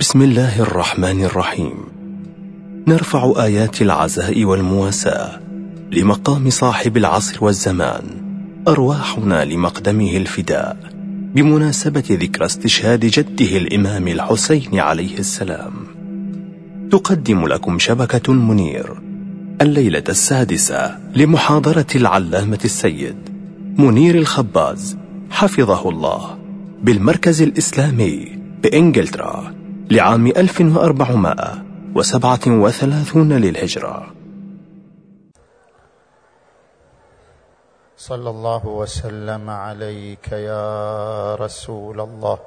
بسم الله الرحمن الرحيم. نرفع آيات العزاء والمواساة لمقام صاحب العصر والزمان أرواحنا لمقدمه الفداء بمناسبة ذكرى استشهاد جده الإمام الحسين عليه السلام. تقدم لكم شبكة منير الليلة السادسة لمحاضرة العلامة السيد منير الخباز حفظه الله بالمركز الإسلامي بإنجلترا. لعام 1437 للهجرة. صلى الله وسلم عليك يا رسول الله.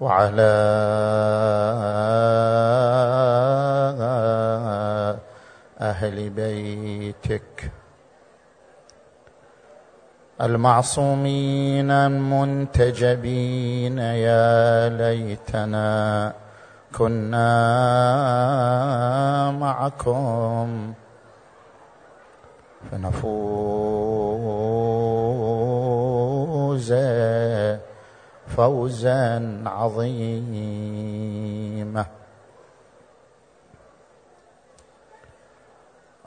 وعلى أهل بيتك. المعصومين المنتجبين يا ليتنا كنا معكم فنفوز فوزا عظيما.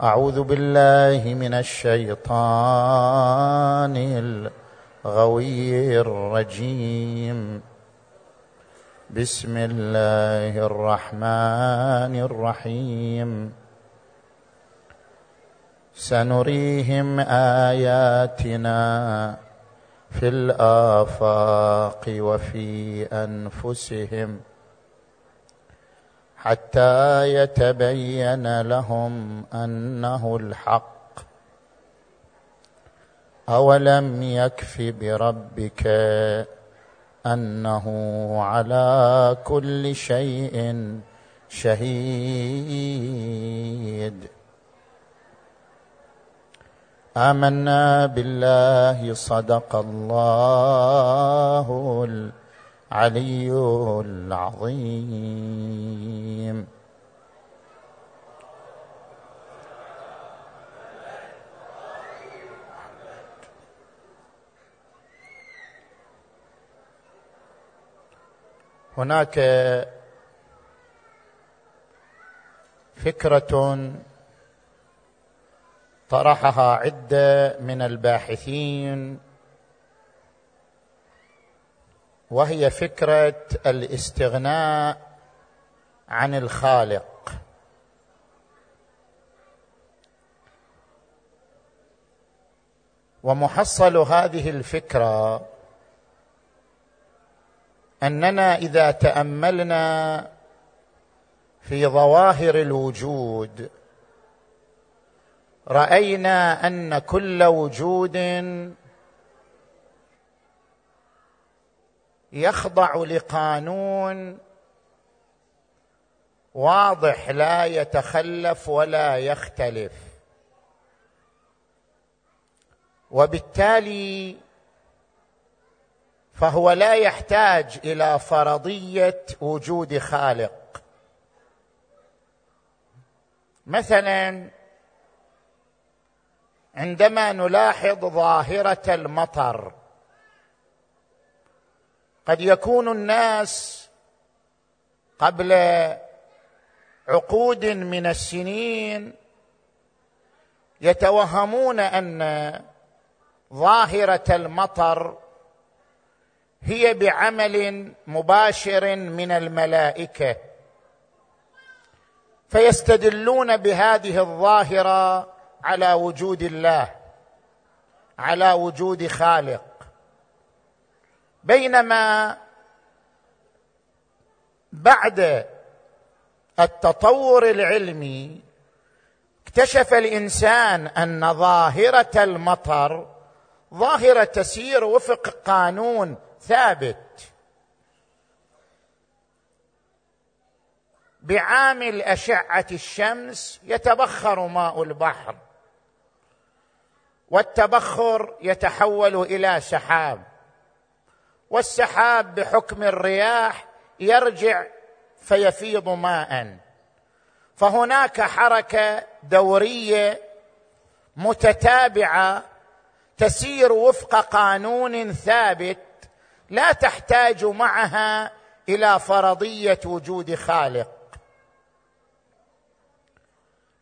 أعوذ بالله من الشيطان الغوي الرجيم. بسم الله الرحمن الرحيم. سنريهم آياتنا في الآفاق وفي أنفسهم. حتى يتبين لهم أنه الحق. أولم يكف بربك أنه على كل شيء شهيد. آمنا بالله صدق الله العلي العظيم. هناك فكرة طرحها عدة من الباحثين وهي فكرة الاستغناء عن الخالق. ومحصل هذه الفكرة أننا إذا تأملنا في ظواهر الوجود رأينا أن كل وجود يخضع لقانون واضح لا يتخلف ولا يختلف. وبالتالي فهو لا يحتاج إلى فرضية وجود خالق. مثلا عندما نلاحظ ظاهرة المطر قد يكون الناس قبل عقود من السنين يتوهمون أن ظاهرة المطر هي بعمل مباشر من الملائكة. فيستدلون بهذه الظاهرة على وجود الله على وجود خالق. بينما بعد التطور العلمي اكتشف الإنسان أن ظاهرة المطر ظاهرة تسير وفق قانون ثابت. بعامل اشعه الشمس يتبخر ماء البحر والتبخر يتحول إلى سحاب. والسحاب بحكم الرياح يرجع فيفيض ماء. فهناك حركة دورية متتابعة تسير وفق قانون ثابت لا تحتاج معها إلى فرضية وجود خالق.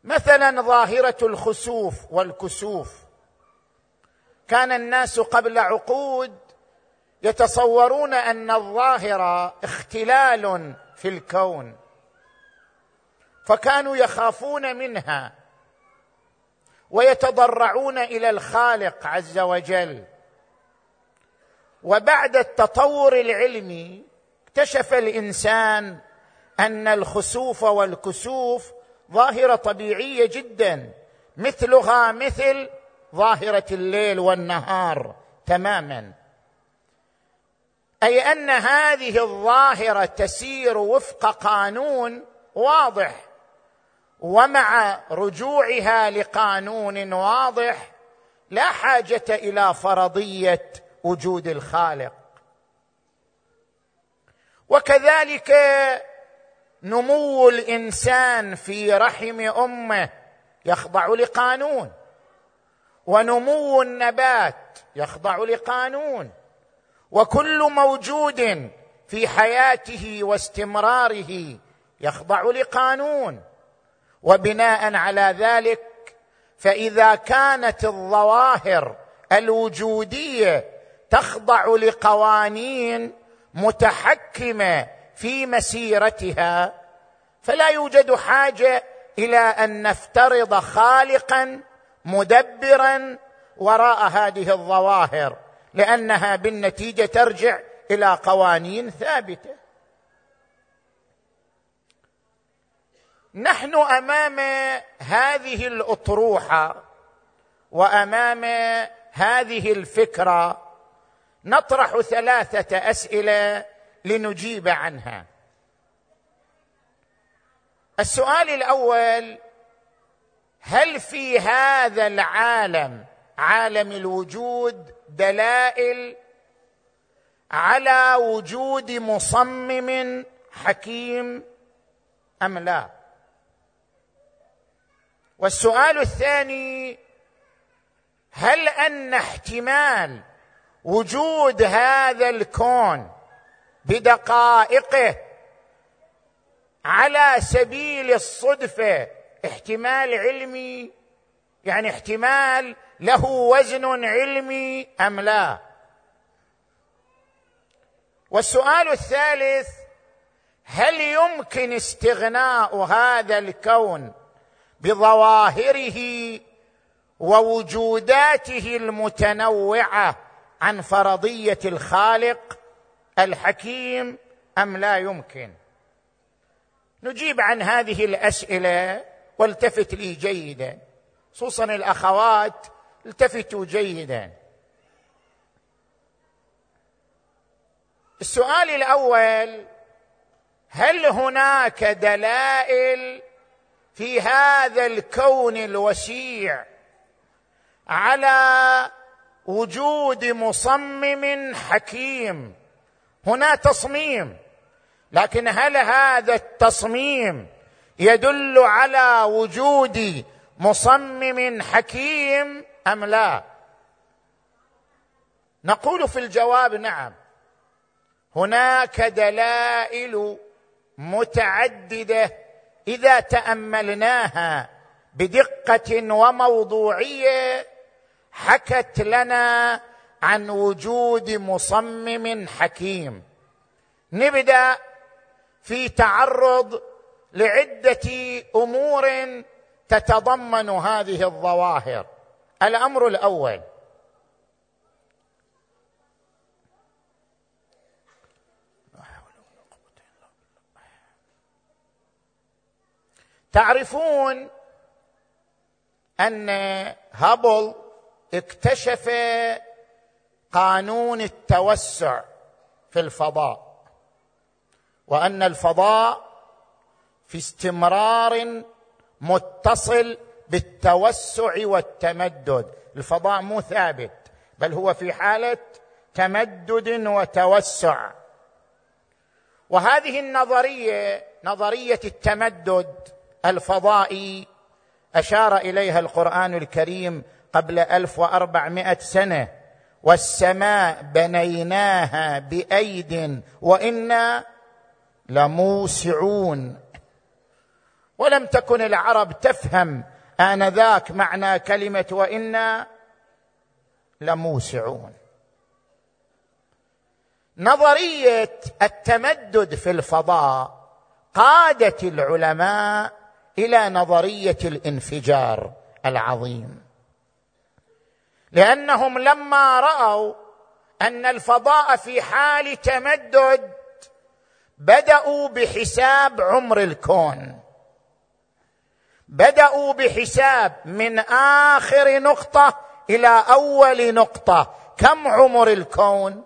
مثلا ظاهرة الخسوف والكسوف. كان الناس قبل عقود يتصورون أن الظاهره اختلال في الكون. فكانوا يخافون منها ويتضرعون إلى الخالق عز وجل. وبعد التطور العلمي اكتشف الإنسان أن الخسوف والكسوف ظاهرة طبيعية جدا مثلها مثل ظاهرة الليل والنهار تماما. أي أن هذه الظاهرة تسير وفق قانون واضح ومع رجوعها لقانون واضح لا حاجة إلى فرضية وجود الخالق. وكذلك نمو الإنسان في رحم أمه يخضع لقانون ونمو النبات يخضع لقانون وكل موجود في حياته واستمراره يخضع لقانون. وبناء على ذلك فإذا كانت الظواهر الوجودية تخضع لقوانين متحكمة في مسيرتها فلا يوجد حاجة إلى أن نفترض خالقا مدبرا وراء هذه الظواهر. لأنها بالنتيجة ترجع إلى قوانين ثابتة. نحن أمام هذه الأطروحة وأمام هذه الفكرة نطرح ثلاثة أسئلة لنجيب عنها. السؤال الأول هل في هذا العالم عالم الوجود دلائل على وجود مصمم حكيم أم لا؟ والسؤال الثاني هل أن احتمال وجود هذا الكون بدقائقه على سبيل الصدفة احتمال علمي يعني احتمال له وزن علمي أم لا؟ والسؤال الثالث هل يمكن استغناء هذا الكون بظواهره ووجوداته المتنوعة عن فرضية الخالق الحكيم أم لا يمكن؟ نجيب عن هذه الأسئلة والتفت لي جيدا خصوصا الأخوات التفتوا جيدا. السؤال الأول هل هناك دلائل في هذا الكون الوسيع على وجود مصمم حكيم؟ هنا تصميم لكن هل هذا التصميم يدل على وجود مصمم حكيم؟ أم لا؟ نقول في الجواب نعم. هناك دلائل متعددة إذا تأملناها بدقة وموضوعية حكت لنا عن وجود مصمم حكيم. نبدأ في تعرض لعدة أمور تتضمن هذه الظواهر. الأمر الأول. تعرفون أن هابل اكتشف قانون التوسع في الفضاء وأن الفضاء في استمرار متصل بالتوسع والتمدد. الفضاء مو ثابت بل هو في حالة تمدد وتوسع. وهذه النظرية نظرية التمدد الفضائي أشار إليها القرآن الكريم قبل ألف وأربعمائة سنة. والسماء بنيناها بأيد وإنا لموسعون. ولم تكن العرب تفهم انذاك معنى كلمة وإنا لموسعون. نظرية التمدد في الفضاء قادت العلماء إلى نظرية الانفجار العظيم. لأنهم لما رأوا أن الفضاء في حال تمدد بدأوا بحساب عمر الكون. بدأوا بحساب من آخر نقطة إلى أول نقطة. كم عمر الكون؟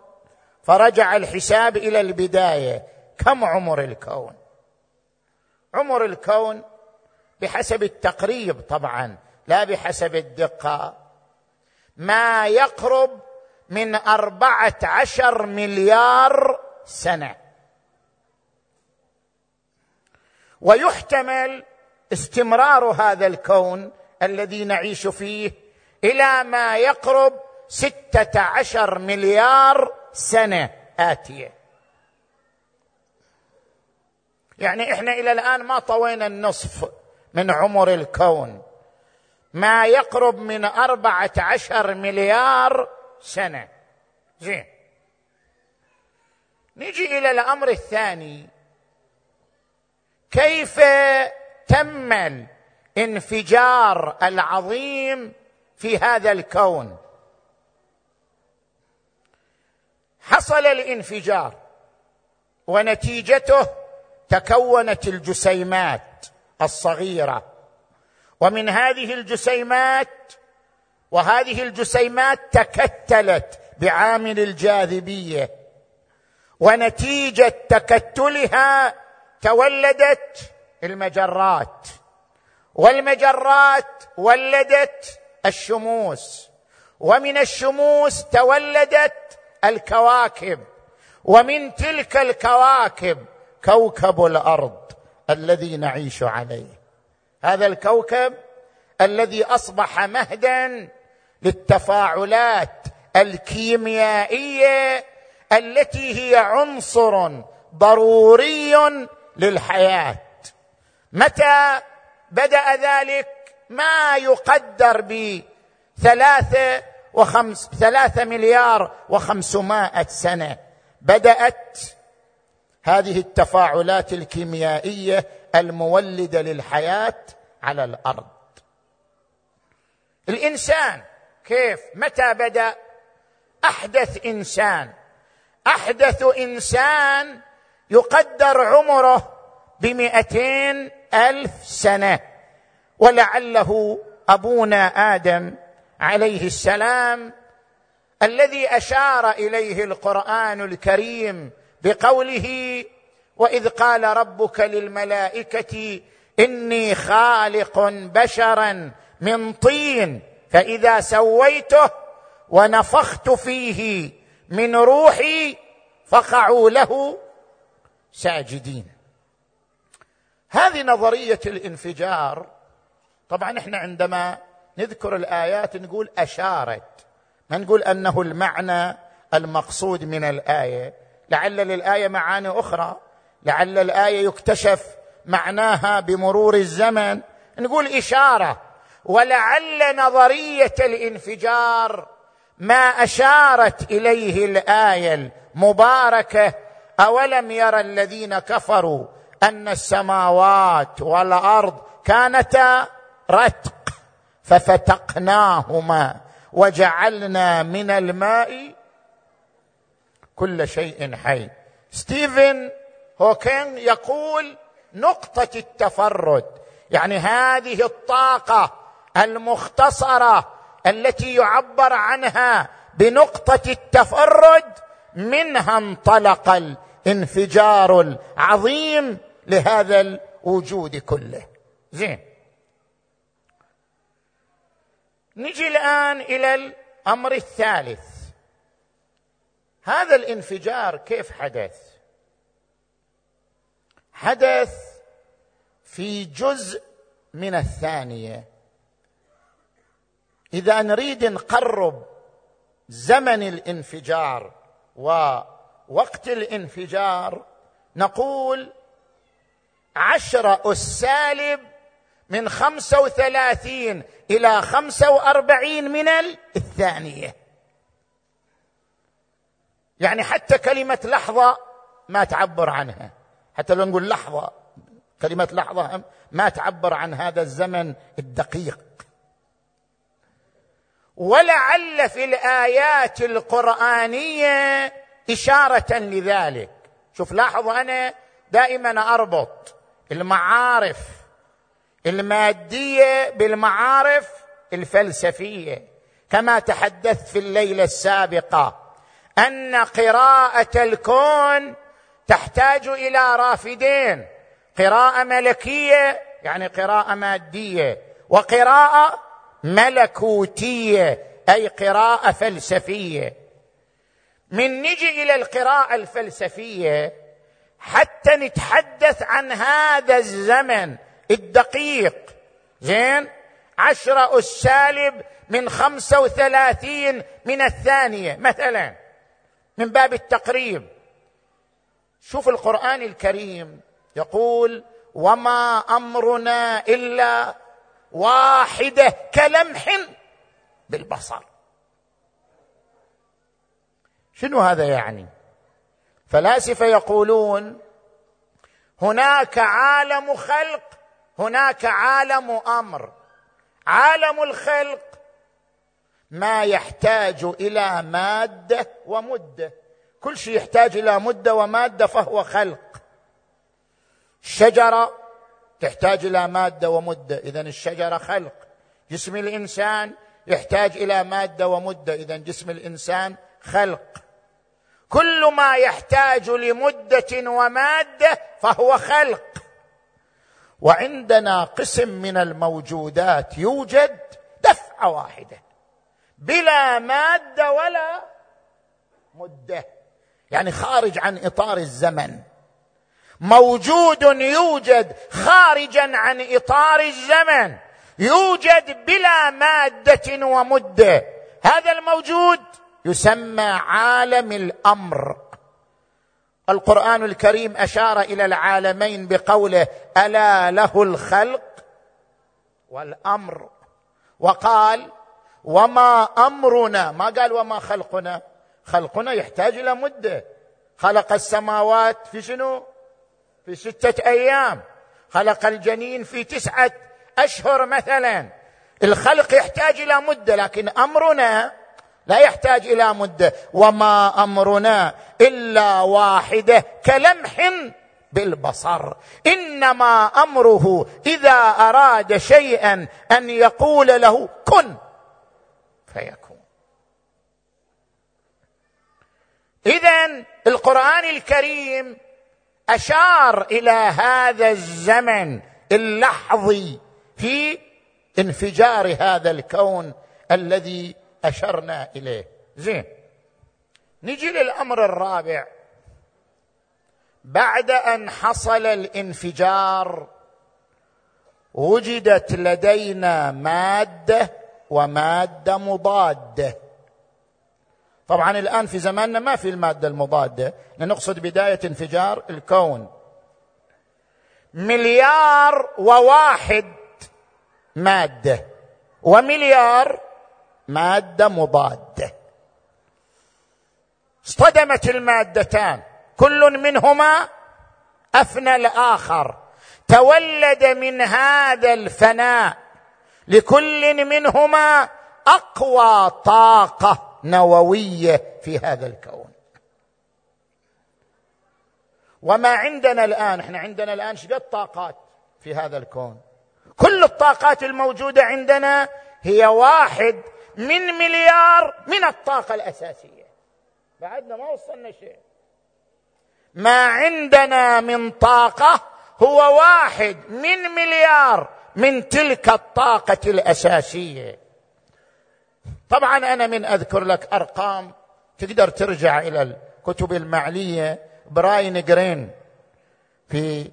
فرجع الحساب إلى البداية. كم عمر الكون؟ عمر الكون بحسب التقريب طبعا لا بحسب الدقة. ما يقرب من أربعة عشر مليار سنة. ويحتمل استمرار هذا الكون الذي نعيش فيه إلى ما يقرب ستة عشر مليار سنة آتية. يعني إحنا إلى الآن ما طوينا النصف من عمر الكون. ما يقرب من أربعة عشر مليار سنة. زين. نجي إلى الأمر الثاني. كيف تم الانفجار العظيم في هذا الكون. حصل الانفجار ونتيجته تكونت الجسيمات الصغيرة. ومن هذه الجسيمات وهذه الجسيمات تكتلت بعامل الجاذبية. ونتيجة تكتلها تولدت المجرات. والمجرات ولدت الشموس. ومن الشموس تولدت الكواكب. ومن تلك الكواكب كوكب الأرض الذي نعيش عليه. هذا الكوكب الذي أصبح مهدا للتفاعلات الكيميائية التي هي عنصر ضروري للحياة. متى بدأ ذلك؟ ما يقدر بثلاثه وخمس ثلاثة مليار وخمسمائة سنة. بدأت هذه التفاعلات الكيميائية المولدة للحياة على الأرض. الإنسان كيف؟ متى بدأ؟ أحدث إنسان. أحدث إنسان يقدر عمره بمئتين ألف سنة. ولعله أبونا آدم عليه السلام الذي أشار إليه القرآن الكريم بقوله وإذ قال ربك للملائكة إني خالق بشرا من طين فإذا سويته ونفخت فيه من روحي فقعوا له ساجدين. هذه نظرية الانفجار. طبعا إحنا عندما نذكر الآيات نقول أشارت ما نقول أنه المعنى المقصود من الآية. لعل للآية معاني أخرى. لعل الآية يكتشف معناها بمرور الزمن. نقول إشارة. ولعل نظرية الانفجار ما أشارت إليه الآية المباركة. أولم يرى الذين كفروا أن السماوات والأرض كانتا رتق ففتقناهما وجعلنا من الماء كل شيء حي. ستيفن هوكينغ يقول نقطة التفرد يعني هذه الطاقة المختصرة التي يعبر عنها بنقطة التفرد منها انطلق الانفجار العظيم لهذا الوجود كله. زين. نجي الآن إلى الأمر الثالث. هذا الانفجار كيف حدث؟ حدث في جزء من الثانية. إذا نريد نقرب زمن الانفجار ووقت الانفجار نقول عشرة السالب من خمسة وثلاثين إلى خمسة وأربعين من الثانية. يعني حتى كلمة لحظة ما تعبر عنها. حتى لو نقول لحظة كلمة لحظة ما تعبر عن هذا الزمن الدقيق. ولعل في الآيات القرآنية إشارة لذلك. شوف لاحظ أنا دائما أربط المعارف المادية بالمعارف الفلسفية. كما تحدثت في الليلة السابقة أن قراءة الكون تحتاج إلى رافدين. قراءة ملكية يعني قراءة مادية وقراءة ملكوتية أي قراءة فلسفية. من نجي إلى القراءة الفلسفية حتى نتحدث عن هذا الزمن الدقيق. زين؟ عشرة السالب من خمسة وثلاثين من الثانية مثلا. من باب التقريب. شوف القرآن الكريم يقول وما أمرنا إلا واحدة كلمح بالبصر. شنو هذا يعني؟ فلاسفه يقولون هناك عالم خلق هناك عالم أمر. عالم الخلق ما يحتاج إلى مادة ومدة. كل شيء يحتاج إلى مدة ومادة فهو خلق. الشجره تحتاج إلى مادة ومدة اذا الشجرة خلق. جسم الإنسان يحتاج إلى مادة ومدة اذا جسم الإنسان خلق. كل ما يحتاج لمدة ومادة فهو خلق. وعندنا قسم من الموجودات يوجد دفعة واحدة. بلا مادة ولا مدة. يعني خارج عن إطار الزمن. موجود يوجد خارجا عن إطار الزمن. يوجد بلا مادة ومدة. هذا الموجود. يسمى عالم الأمر. القرآن الكريم أشار إلى العالمين بقوله ألا له الخلق والأمر. وقال وما أمرنا. ما قال وما خلقنا؟ خلقنا يحتاج إلى مدة. خلق السماوات في شنو؟ في ستة أيام. خلق الجنين في تسعة أشهر مثلا. الخلق يحتاج إلى مدة لكن أمرنا لا يحتاج إلى مده وما أمرنا إلا واحدة كلمح بالبصر. إنما أمره إذا أراد شيئا أن يقول له كن فيكون. اذا القرآن الكريم أشار إلى هذا الزمن اللحظي في انفجار هذا الكون الذي أشرنا إليه. زين. نجي للأمر الرابع. بعد أن حصل الانفجار وجدت لدينا مادة ومادة مضادة. طبعا الآن في زماننا ما في المادة المضادة. نقصد بداية انفجار الكون. مليار وواحد مادة. ومليار مادة مضادة. اصطدمت المادتان. كل منهما أفنى الآخر. تولد من هذا الفناء لكل منهما أقوى طاقة نووية في هذا الكون. وما عندنا الآن إحنا عندنا الآن شقد طاقات في هذا الكون. كل الطاقات الموجودة عندنا هي واحد من مليار من الطاقة الأساسية. بعدنا ما وصلنا شيء. ما عندنا من طاقة هو واحد من مليار من تلك الطاقة الأساسية. طبعا أنا من أذكر لك أرقام تقدر ترجع إلى الكتب المعلية. براين جرين في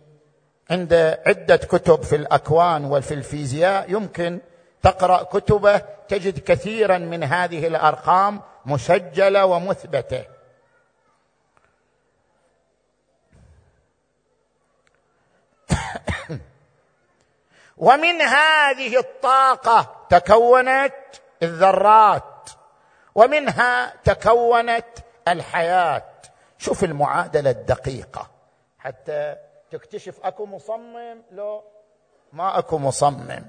عند عدة كتب في الأكوان وفي الفيزياء يمكن تقرأ كتبه تجد كثيرا من هذه الأرقام مسجلة ومثبتة. ومن هذه الطاقة تكونت الذرات. ومنها تكونت الحياة. شوف المعادلة الدقيقة. حتى تكتشف أكو مصمم لو ما أكو مصمم.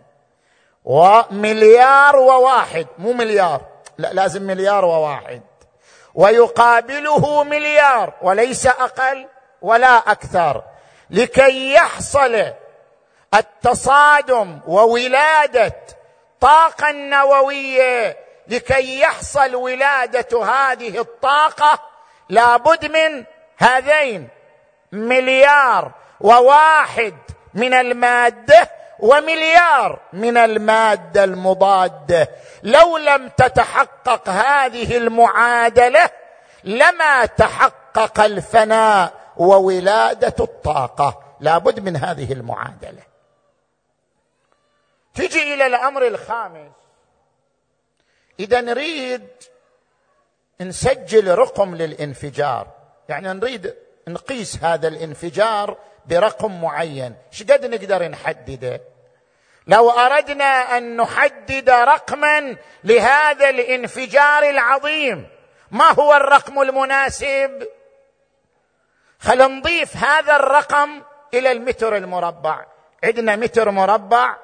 ومليار وواحد مو مليار لا لازم مليار وواحد. ويقابله مليار وليس أقل ولا أكثر لكي يحصل التصادم وولادة طاقة نووية. لكي يحصل ولادة هذه الطاقة لابد من هذين مليار وواحد من المادة ومليار من المادة المضادة. لو لم تتحقق هذه المعادلة لما تحقق الفناء وولادة الطاقة. لابد من هذه المعادلة. تجي إلى الأمر الخامس. إذا نريد نسجل رقم للانفجار. يعني نريد نقيس هذا الانفجار برقم معين. إيش قد نقدر نحدده؟ لو أردنا أن نحدد رقما لهذا الانفجار العظيم ما هو الرقم المناسب؟ خل نضيف هذا الرقم إلى المتر المربع. عندنا متر مربع.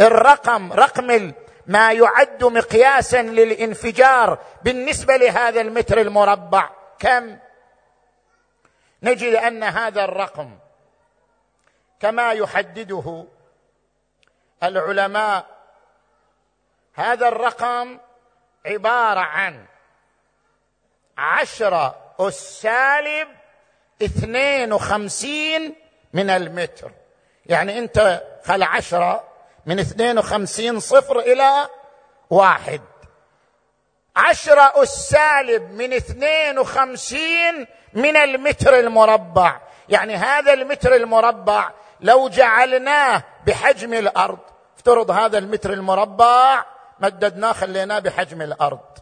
الرقم رقم ما يعد مقياسا للانفجار بالنسبة لهذا المتر المربع. كم؟ نجد أن هذا الرقم كما يحدده العلماء هذا الرقم عبارة عن عشره السالب اثنين وخمسين من المتر. يعني أنت خل عشرة من اثنين وخمسين صفر إلى واحد. عشرة السالب من اثنين وخمسين من المتر المربع. يعني هذا المتر المربع لو جعلناه بحجم الأرض افترض هذا المتر المربع مددناه خليناه بحجم الأرض.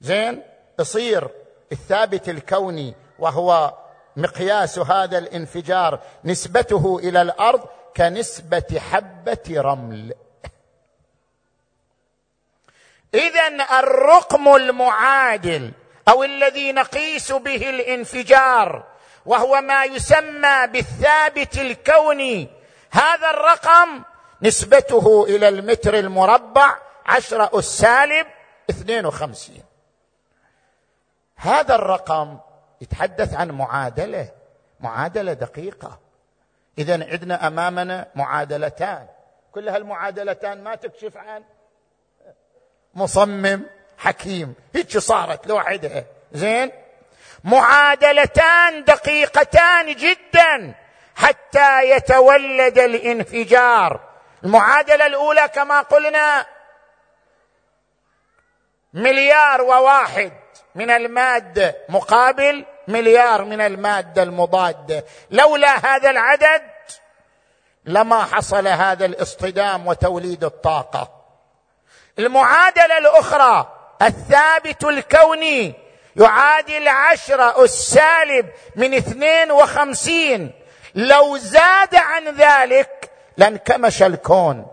زين؟ يصير الثابت الكوني وهو مقياس هذا الانفجار نسبته إلى الأرض كنسبة حبة رمل. اذا الرقم المعادل أو الذي نقيس به الانفجار وهو ما يسمى بالثابت الكوني هذا الرقم نسبته إلى المتر المربع عشرة السالب اثنين وخمسين. هذا الرقم يتحدث عن معادلة معادلة دقيقة. اذا عندنا أمامنا معادلتان. كل هالمعادلتان ما تكشف عن مصمم حكيم. هيك صارت لوحدها. زين؟ معادلتان دقيقتان جدا حتى يتولد الانفجار. المعادلة الأولى كما قلنا مليار وواحد من الماده مقابل مليار من الماده المضاده لولا هذا العدد لما حصل هذا الاصطدام وتوليد الطاقة. المعادلة الأخرى الثابت الكوني يعادل عشرة السالب من اثنين وخمسين. لو زاد عن ذلك لانكمش الكون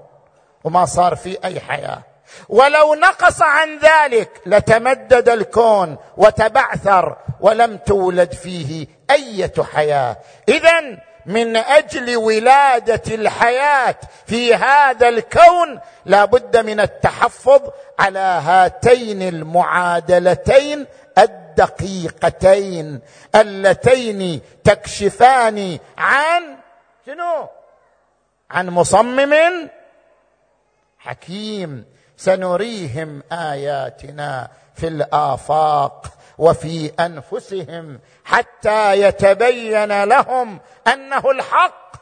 وما صار فيه أي حياة. ولو نقص عن ذلك لتمدد الكون وتبعثر ولم تولد فيه إيه حياة. اذا من أجل ولادة الحياة في هذا الكون لا بد من التحفظ على هاتين المعادلتين الدقيقتين اللتين تكشفان عن شنو؟ عن مصمم حكيم سنريهم آياتنا في الآفاق وفي أنفسهم حتى يتبين لهم أنه الحق.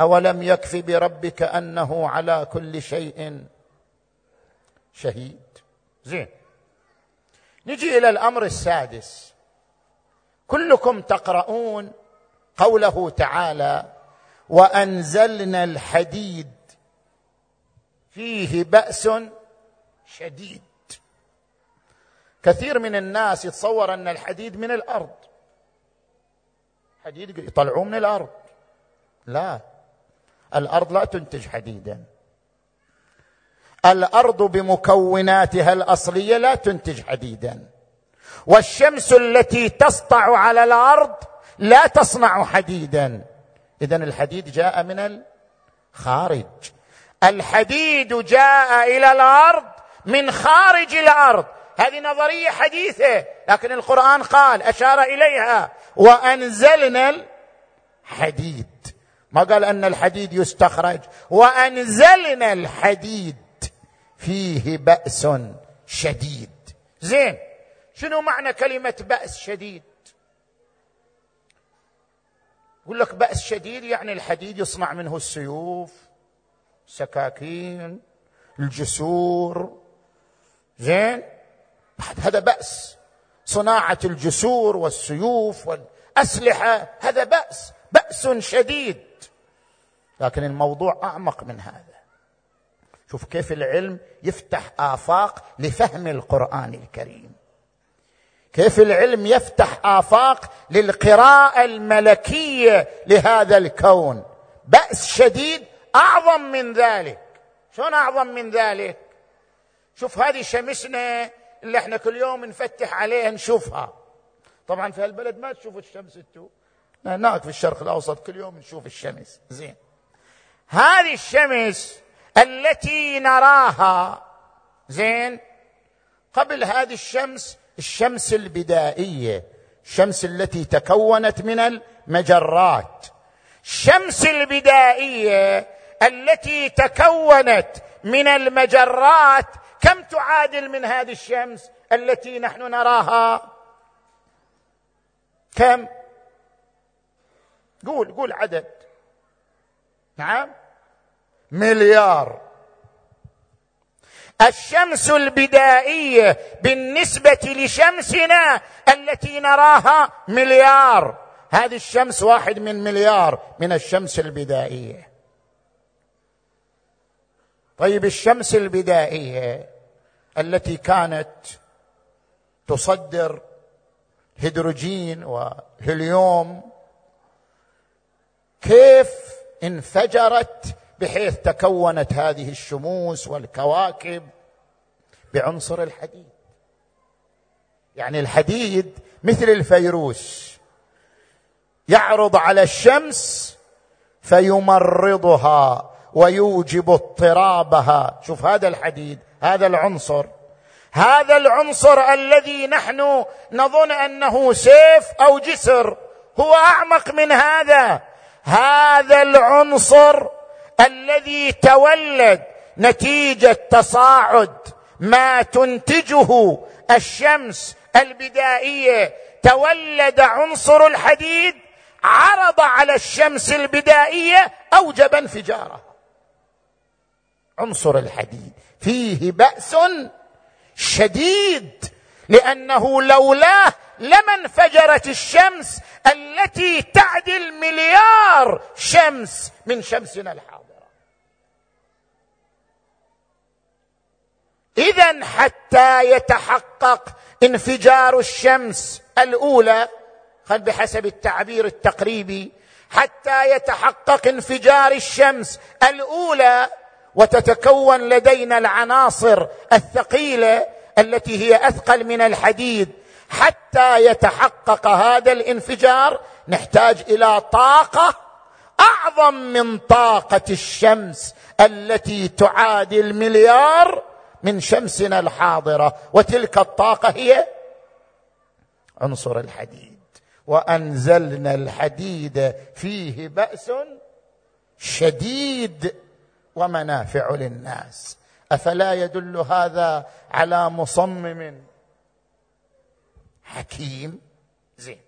أولم يكف بربك أنه على كل شيء شهيد. زين. نجي إلى الأمر السادس. كلكم تقرؤون قوله تعالى وأنزلنا الحديد. فيه بأس شديد. كثير من الناس يتصور أن الحديد من الأرض. حديد يطلعوه من الأرض. لا. الأرض لا تنتج حديدا. الأرض بمكوناتها الأصلية لا تنتج حديدا. والشمس التي تسطع على الأرض لا تصنع حديدا. اذا الحديد جاء من الخارج. الحديد جاء إلى الأرض من خارج الأرض. هذه نظرية حديثة لكن القرآن قال أشار إليها وأنزلنا الحديد. ما قال أن الحديد يستخرج؟ وأنزلنا الحديد. فيه بأس شديد. زين شنو معنى كلمة بأس شديد؟ يقول لك بأس شديد يعني الحديد يصنع منه السيوف سكاكين الجسور. زين؟ هذا بأس. صناعة الجسور والسيوف والأسلحة هذا بأس. بأس شديد. لكن الموضوع أعمق من هذا. شوف كيف العلم يفتح آفاق لفهم القرآن الكريم. كيف العلم يفتح آفاق للقراءة الملكية لهذا الكون؟ بأس شديد أعظم من ذلك. شلون أعظم من ذلك؟ شوف هذه شمسنا اللي إحنا كل يوم نفتح عليها نشوفها. طبعا في هالبلد ما تشوفوا الشمس أنتم هناك في الشرق الأوسط كل يوم نشوف الشمس. زين. هذه الشمس التي نراها زين قبل هذه الشمس الشمس البدائية الشمس التي تكونت من المجرات. الشمس البدائية التي تكونت من المجرات كم تعادل من هذه الشمس التي نحن نراها؟ كم؟ قول قول عدد. نعم؟ مليار. الشمس البدائية بالنسبة لشمسنا التي نراها مليار. هذه الشمس واحد من مليار من الشمس البدائية. طيب الشمس البدائية التي كانت تصدر هيدروجين وهيليوم كيف انفجرت بحيث تكونت هذه الشموس والكواكب بعنصر الحديد. يعني الحديد مثل الفيروس يعرض على الشمس فيمرضها ويوجب اضطرابها. شوف هذا الحديد هذا العنصر. هذا العنصر الذي نحن نظن أنه سيف أو جسر هو أعمق من هذا. هذا العنصر الذي تولد نتيجة تصاعد ما تنتجه الشمس البدائية. تولد عنصر الحديد عرض على الشمس البدائية اوجب انفجارها عنصر الحديد. فيه بأس شديد لأنه لولاه لما انفجرت الشمس التي تعدل مليار شمس من شمسنا الحاضره اذا حتى يتحقق انفجار الشمس الأولى خل بحسب التعبير التقريبي حتى يتحقق انفجار الشمس الأولى وتتكون لدينا العناصر الثقيلة التي هي أثقل من الحديد. حتى يتحقق هذا الانفجار نحتاج إلى طاقة أعظم من طاقة الشمس التي تعادل مليار من شمسنا الحاضرة وتلك الطاقة هي عنصر الحديد. وأنزلنا الحديد فيه بأس شديد ومنافع للناس. أفلا يدل هذا على مصمم حكيم؟ زين.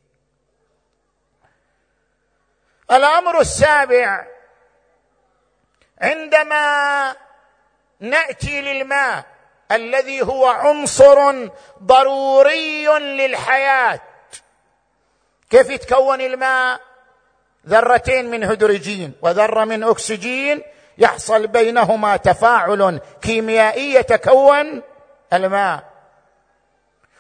الأمر السابع عندما نأتي للماء الذي هو عنصر ضروري للحياة. كيف يتكون الماء؟ ذرتين من هيدروجين وذرة من أكسجين. يحصل بينهما تفاعل كيميائي يتكون الماء.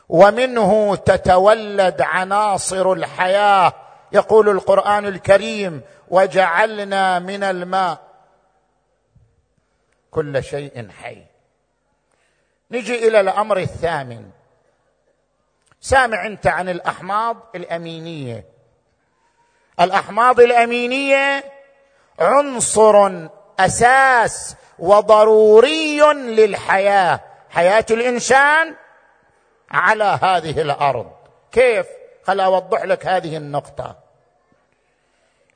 ومنه تتولد عناصر الحياة. يقول القرآن الكريم وجعلنا من الماء كل شيء حي. نجي إلى الأمر الثامن. سامع أنت عن الأحماض الأمينية. الأحماض الأمينية عنصر أساس وضروري للحياة. حياة الإنسان على هذه الأرض. كيف؟ خل أوضح لك هذه النقطة.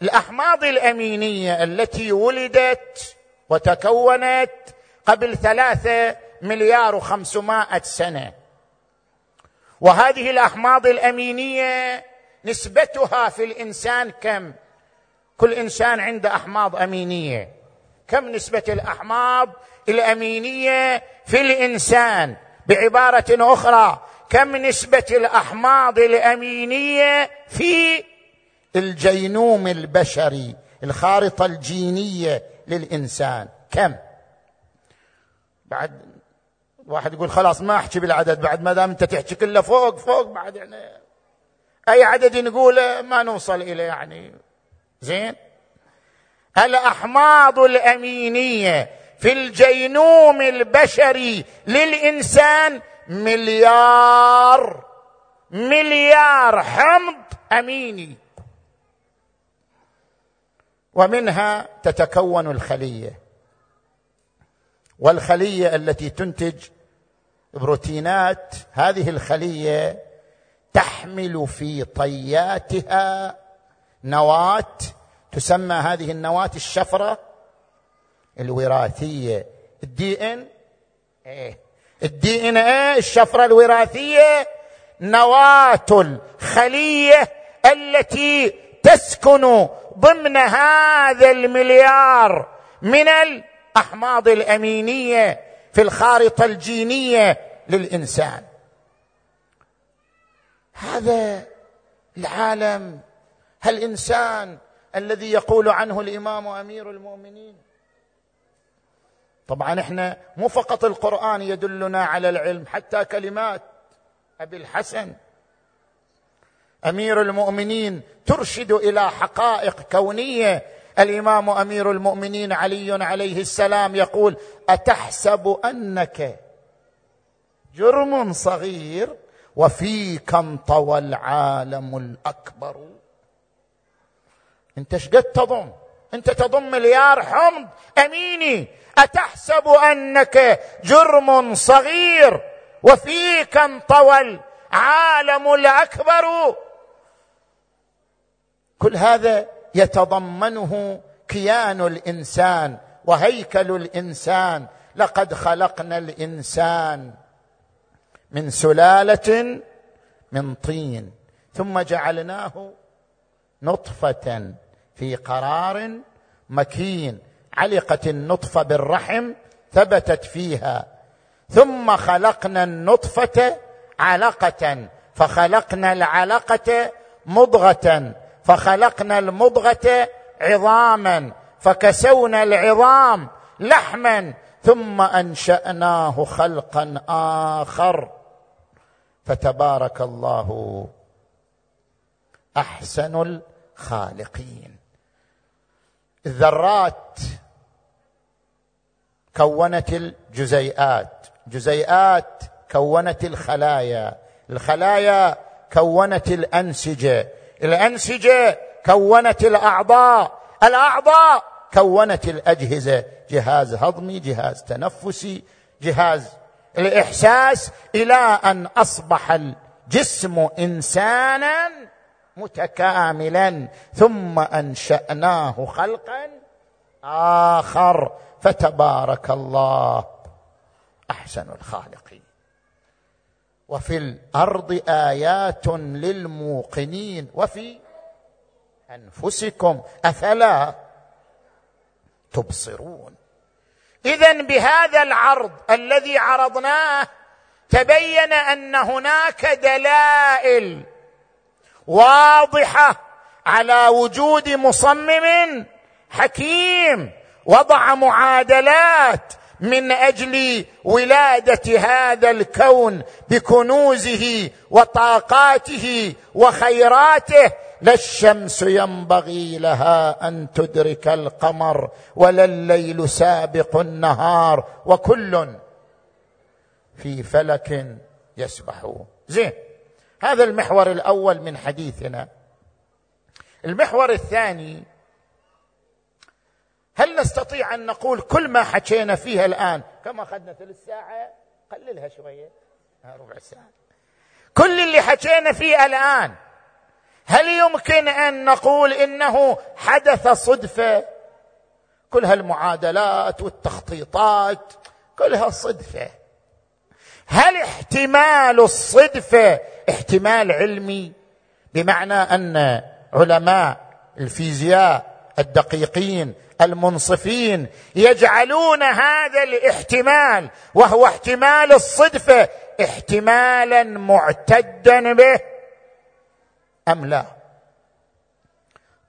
الأحماض الأمينية التي ولدت وتكونت قبل ثلاثة مليار وخمسمائة سنة. وهذه الأحماض الأمينية نسبتها في الإنسان كم؟ كل إنسان عنده أحماض أمينية. كم نسبة الأحماض الأمينية في الإنسان؟ بعبارة أخرى كم نسبة الأحماض الأمينية في الجينوم البشري الخارطة الجينية للإنسان. كم؟ بعد واحد يقول خلاص ما أحكي بالعدد بعد ما دام أنت تحكي كله فوق فوق بعد يعني. أي عدد نقوله ما نوصل اليه يعني. زين؟ الأحماض الأمينية في الجينوم البشري للإنسان مليار مليار حمض أميني. ومنها تتكون الخلية. والخلية التي تنتج بروتينات هذه الخلية تحمل في طياتها نواة تسمى هذه النواة الشفرة الوراثية. الدي إن إيه؟ الدي إن إيه؟ الشفرة الوراثية نواة الخلية التي تسكن ضمن هذا المليار من الأحماض الأمينية في الخارطة الجينية للإنسان. هذا العالم هالإنسان الذي يقول عنه الإمام أمير المؤمنين. طبعا إحنا مو فقط القرآن يدلنا على العلم حتى كلمات أبي الحسن أمير المؤمنين ترشد إلى حقائق كونية. الإمام أمير المؤمنين علي عليه السلام يقول أتحسب أنك جرم صغير وفيك انطوى العالم الأكبر. أنت شقد تضم؟ أنت تضم مليار حمض أميني. أتحسب أنك جرم صغير وفيك انطوى العالم الأكبر. كل هذا يتضمنه كيان الإنسان وهيكل الإنسان لقد خلقنا الإنسان من سلالة من طين ثم جعلناه نطفة في قرار مكين علقت النطفه بالرحم ثبتت فيها ثم خلقنا النطفة علقة فخلقنا العلقة مضغة فخلقنا المضغة عظاما فكسونا العظام لحما ثم أنشأناه خلقا آخر. فتبارك الله أحسن الخالقين. الذرات كونت الجزيئات جزيئات كونت الخلايا الخلايا كونت الأنسجة الأنسجة كونت الأعضاء. الأعضاء كونت الأجهزة. جهاز هضمي جهاز تنفسي جهاز الإحساس إلى أن أصبح الجسم إنسانا متكاملا. ثم أنشأناه خلقا آخر. فتبارك الله. أحسن الخالقين وفي الأرض آيات للموقنين وفي أنفسكم أفلا تبصرون. اذا بهذا العرض الذي عرضناه تبين أن هناك دلائل واضحة على وجود مصمم حكيم وضع معادلات من أجل ولادة هذا الكون بكنوزه وطاقاته وخيراته لا الشمس ينبغي لها أن تدرك القمر ولا الليل سابق النهار وكل في فلك يسبحون زين هذا المحور الأول من حديثنا. المحور الثاني هل نستطيع أن نقول كل ما حكينا فيها الآن كم أخذنا ثلث ساعة؟ قللها شوية. ربع ساعة. كل اللي حكينا فيه الآن هل يمكن أن نقول إنه حدث صدفة؟ كل هالمعادلات والتخطيطات كلها صدفه هل احتمال الصدفة احتمال علمي؟ بمعنى أن علماء الفيزياء الدقيقين المنصفين يجعلون هذا الاحتمال وهو احتمال الصدفه احتمالا معتدا به أم لا؟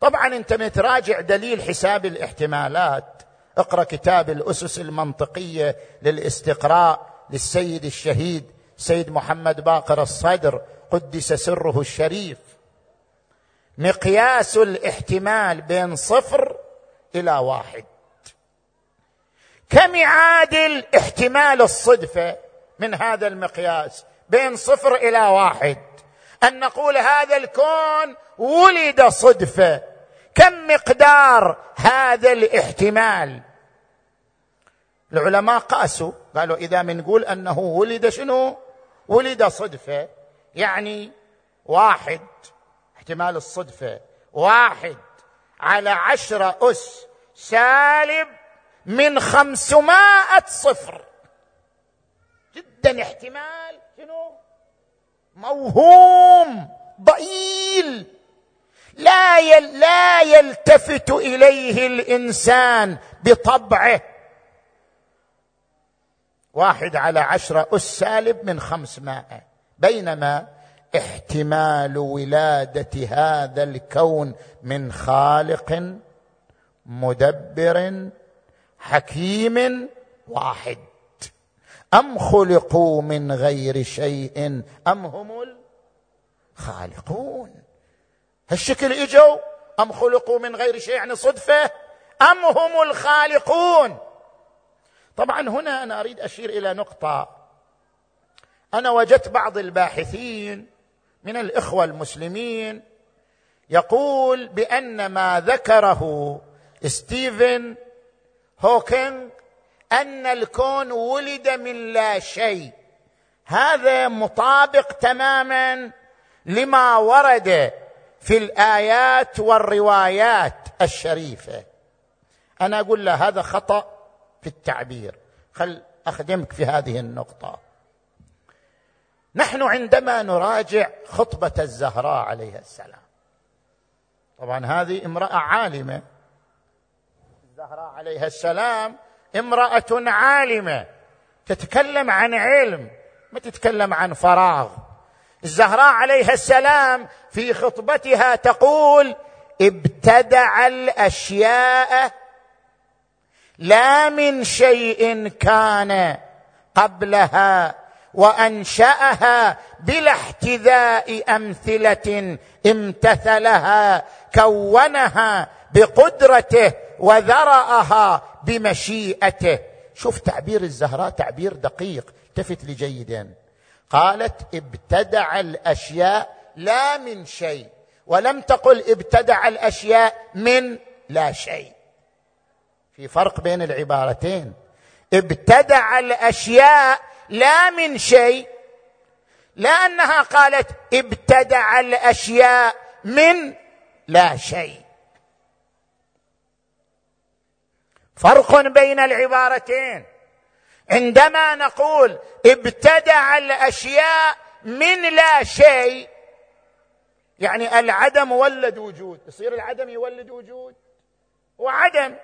طبعا أنت متراجع دليل حساب الاحتمالات. اقرأ كتاب الأسس المنطقية للاستقراء للسيد الشهيد سيد محمد باقر الصدر قدس سره الشريف. مقياس الاحتمال بين صفر إلى واحد. كم يعادل احتمال الصدفة من هذا المقياس بين صفر إلى واحد؟ أن نقول هذا الكون ولد صدفة. كم مقدار هذا الاحتمال؟ العلماء قاسوا قالوا إذا بنقول أنه ولد شنو؟ ولد صدفة يعني واحد. احتمال الصدفة واحد. على عشرة أس سالب من خمسمائة صفر. جدا احتمال شنو؟ موهوم ضئيل. لا يل لا يلتفت إليه الإنسان بطبعه. واحد على عشرة أس سالب من خمسمائة. بينما احتمال ولادة هذا الكون من خالق مدبر حكيم واحد. أم خلقوا من غير شيء؟ أم هم الخالقون؟ هالشكل إجوا. أم خلقوا من غير شيء؟ يعني صدفة. أم هم الخالقون؟ طبعا هنا أنا أريد أشير إلى نقطة. أنا وجدت بعض الباحثين من الإخوة المسلمين يقول بأن ما ذكره ستيفن هوكينج أن الكون ولد من لا شيء. هذا مطابق تماما لما ورد في الآيات والروايات الشريفة. أنا أقول له هذا خطأ في التعبير. خل أخدمك في هذه النقطة. نحن عندما نراجع خطبة الزهراء عليها السلام. طبعا هذه امرأة عالمة. الزهراء عليها السلام امرأة عالمة. تتكلم عن علم ما تتكلم عن فراغ. الزهراء عليها السلام في خطبتها تقول ابتدع الأشياء لا من شيء كان قبلها وأنشأها بلا احتذاء أمثلة امتثلها كونها بقدرته وذرأها بمشيئته. شوف تعبير الزهراء تعبير دقيق التفت لي جيدا قالت ابتدع الأشياء لا من شيء ولم تقل ابتدع الأشياء من لا شيء. في فرق بين العبارتين. ابتدع الأشياء لا من شيء لا أنها قالت ابتدع الأشياء من لا شيء. فرق بين العبارتين. عندما نقول ابتدع الأشياء من لا شيء يعني العدم ولد وجود. يصير العدم يولد وجود. وعدم.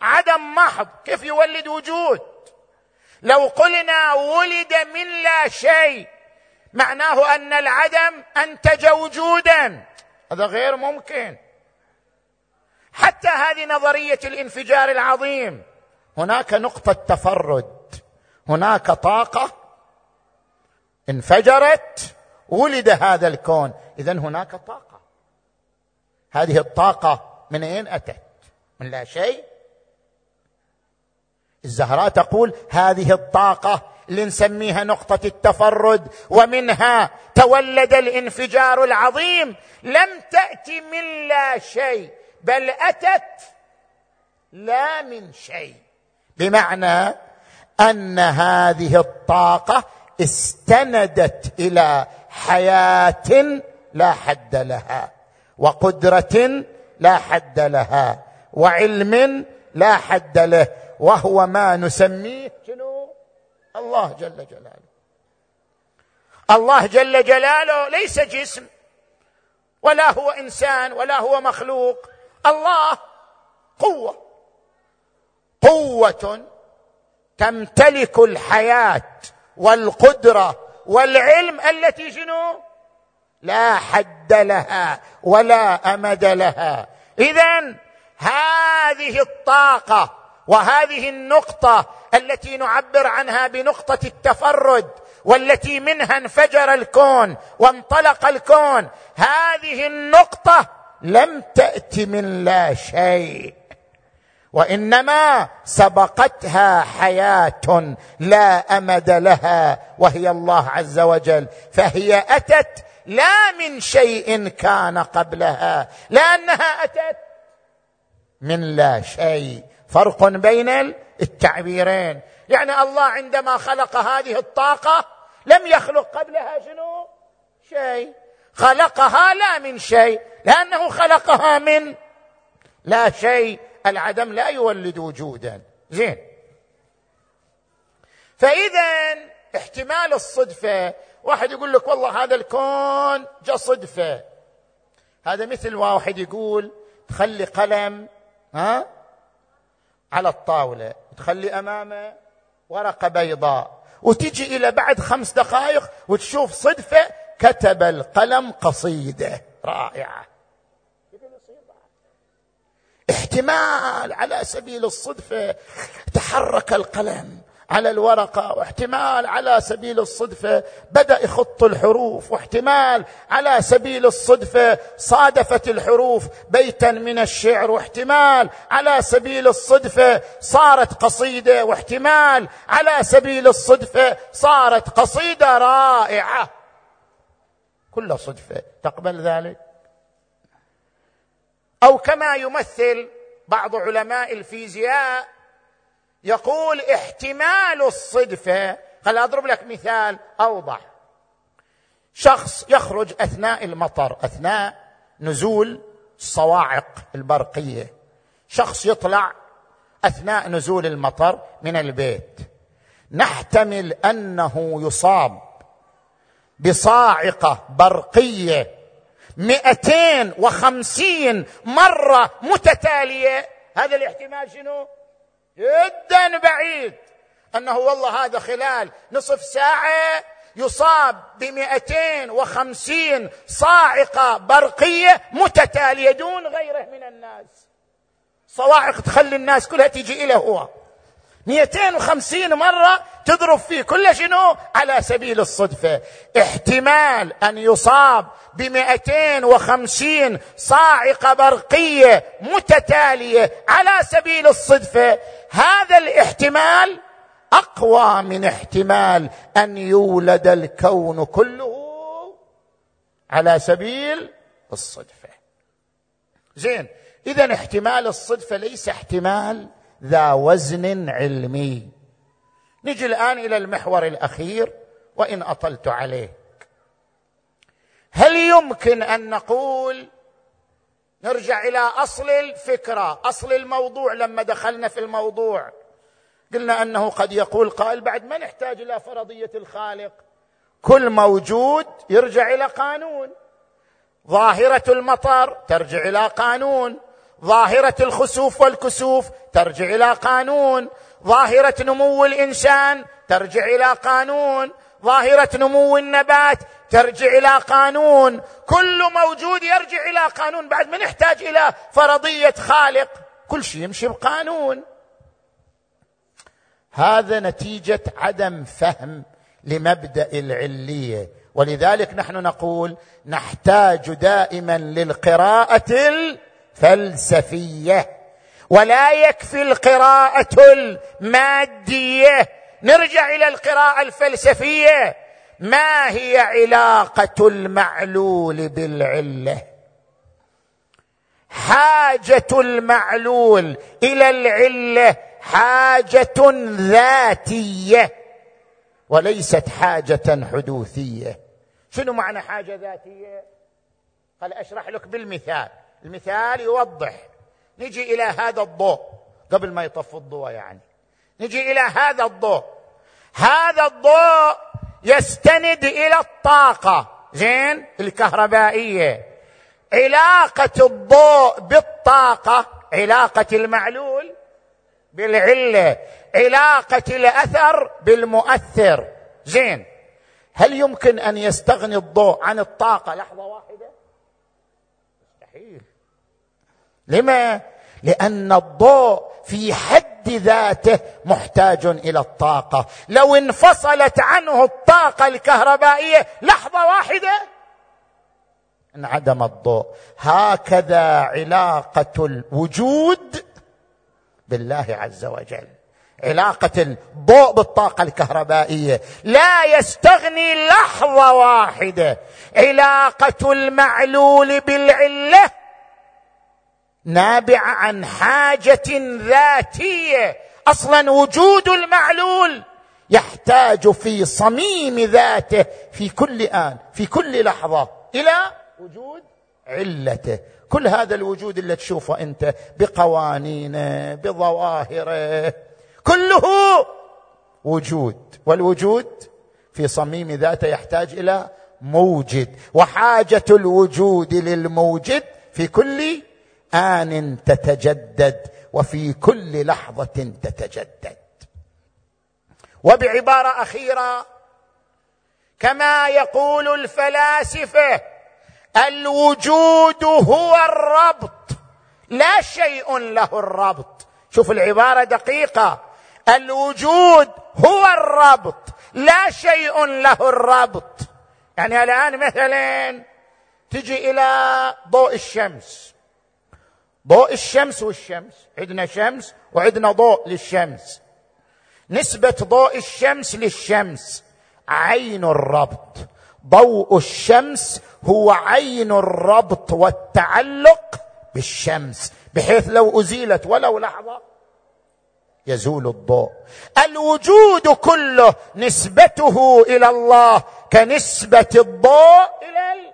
عدم محض. كيف يولد وجود؟ لو قلنا ولد من لا شيء معناه أن العدم أنتج وجودا. هذا غير ممكن. حتى هذه نظرية الانفجار العظيم هناك نقطة تفرد هناك طاقة انفجرت ولد هذا الكون. اذا هناك طاقة. هذه الطاقة من أين أتت؟ من لا شيء الزهراء تقول هذه الطاقة اللي نسميها نقطة التفرد ومنها تولد الانفجار العظيم. لم تأتي من لا شيء بل أتت لا من شيء. بمعنى أن هذه الطاقة استندت إلى حياة لا حد لها وقدرة لا حد لها وعلم لا حد له. وهو ما نسميه شنو؟ الله جل جلاله. الله جل جلاله ليس جسم ولا هو إنسان ولا هو مخلوق. الله قوة. قوة تمتلك الحياة والقدرة والعلم التي شنو؟ لا حد لها ولا أمد لها. اذا هذه الطاقة وهذه النقطة التي نعبر عنها بنقطة التفرد والتي منها انفجر الكون وانطلق الكون. هذه النقطة لم تأت من لا شيء وإنما سبقتها حياة لا أمد لها وهي الله عز وجل. فهي أتت لا من شيء كان قبلها لأنها أتت من لا شيء. فرق بين التعبيرين. يعني الله عندما خلق هذه الطاقة لم يخلق قبلها شنو؟ شيء. خلقها لا من شيء لأنه خلقها من لا شيء. العدم لا يولد وجودا. زين. فاذا احتمال الصدفة واحد يقول لك والله هذا الكون جاء صدفة. هذا مثل واحد يقول تخلي قلم ها؟ على الطاولة تخلي أمامه ورقة بيضاء وتجي إلى بعد خمس دقائق وتشوف صدفة كتب القلم قصيدة رائعة. احتمال على سبيل الصدفة تحرك القلم. على الورقة واحتمال على سبيل الصدفة بدأ يخط الحروف واحتمال على سبيل الصدفة صادفت الحروف بيتا من الشعر واحتمال على سبيل الصدفة صارت قصيدة واحتمال على سبيل الصدفة صارت قصيدة رائعة. كل صدفة تقبل ذلك. أو كما يمثل بعض علماء الفيزياء يقول احتمال الصدفة خل أضرب لك مثال أوضح. شخص يخرج أثناء المطر أثناء نزول الصواعق البرقية. شخص يطلع أثناء نزول المطر من البيت. نحتمل أنه يصاب بصاعقة برقية مئتين وخمسين مرة متتالية. هذا الاحتمال شنو؟ جدا بعيد. أنه والله هذا خلال نصف ساعة يصاب بمئتين وخمسين صاعقة برقية متتالية دون غيره من الناس. صواعق تخلي الناس كلها تجي إليه هو. 250 مرة تضرب فيه كل شنو؟ على سبيل الصدفة. احتمال أن يصاب ب 250 صاعقة برقية متتالية على سبيل الصدفة. هذا الاحتمال أقوى من احتمال أن يولد الكون كله على سبيل الصدفة. زين إذا احتمال الصدفة ليس احتمال ذا وزن علمي. نجي الآن إلى المحور الأخير وإن أطلت عليه. هل يمكن أن نقول نرجع إلى أصل الفكرة أصل الموضوع لما دخلنا في الموضوع. قلنا أنه قد يقول قائل بعد ما نحتاج إلى فرضية الخالق. كل موجود يرجع إلى قانون. ظاهرة المطر ترجع إلى قانون. ظاهرة الخسوف والكسوف ترجع إلى قانون. ظاهرة نمو الإنسان ترجع إلى قانون. ظاهرة نمو النبات ترجع إلى قانون. كل موجود يرجع إلى قانون. بعد ما نحتاج إلى فرضية خالق؟ كل شيء يمشي بقانون. هذا نتيجة عدم فهم لمبدأ العلية. ولذلك نحن نقول نحتاج دائما للقراءة الفلسفيه ولا يكفي القراءة المادية. نرجع إلى القراءة الفلسفية. ما هي علاقة المعلول بالعلة؟ حاجة المعلول إلى العلة حاجة ذاتية وليست حاجة حدوثية. شنو معنى حاجة ذاتية؟ قال أشرح لك بالمثال. المثال يوضح. نجي إلى هذا الضوء قبل ما يطف الضوء يعني. نجي إلى هذا الضوء. هذا الضوء يستند إلى الطاقة. زين؟ الكهربائية. علاقة الضوء بالطاقة علاقة المعلول بالعلة. علاقة الأثر بالمؤثر. زين؟ هل يمكن أن يستغني الضوء عن الطاقة؟ لحظة واحدة. لما؟ لأن الضوء في حد ذاته محتاج إلى الطاقة. لو انفصلت عنه الطاقة الكهربائية لحظة واحدة انعدم الضوء. هكذا علاقة الوجود بالله عز وجل. علاقة الضوء بالطاقة الكهربائية. لا يستغني لحظة واحدة. علاقة المعلول بالعلة نابعه عن حاجة ذاتية. أصلا وجود المعلول يحتاج في صميم ذاته في كل آن في كل لحظة إلى وجود علته. كل هذا الوجود اللي تشوفه أنت بقوانينه بظواهره كله وجود. والوجود في صميم ذاته يحتاج إلى موجد. وحاجة الوجود للموجد في كل ان تتجدد وفي كل لحظة تتجدد. وبعبارة أخيرة كما يقول الفلاسفة الوجود هو الربط لا شيء له الربط. شوف العبارة دقيقة. الوجود هو الربط لا شيء له الربط. يعني الآن مثلا تجي إلى ضوء الشمس. ضوء الشمس والشمس عندنا شمس وعندنا ضوء للشمس. نسبة ضوء الشمس للشمس عين الربط. ضوء الشمس هو عين الربط والتعلق بالشمس بحيث لو أزيلت ولو لحظة يزول الضوء. الوجود كله نسبته إلى الله كنسبة الضوء إلى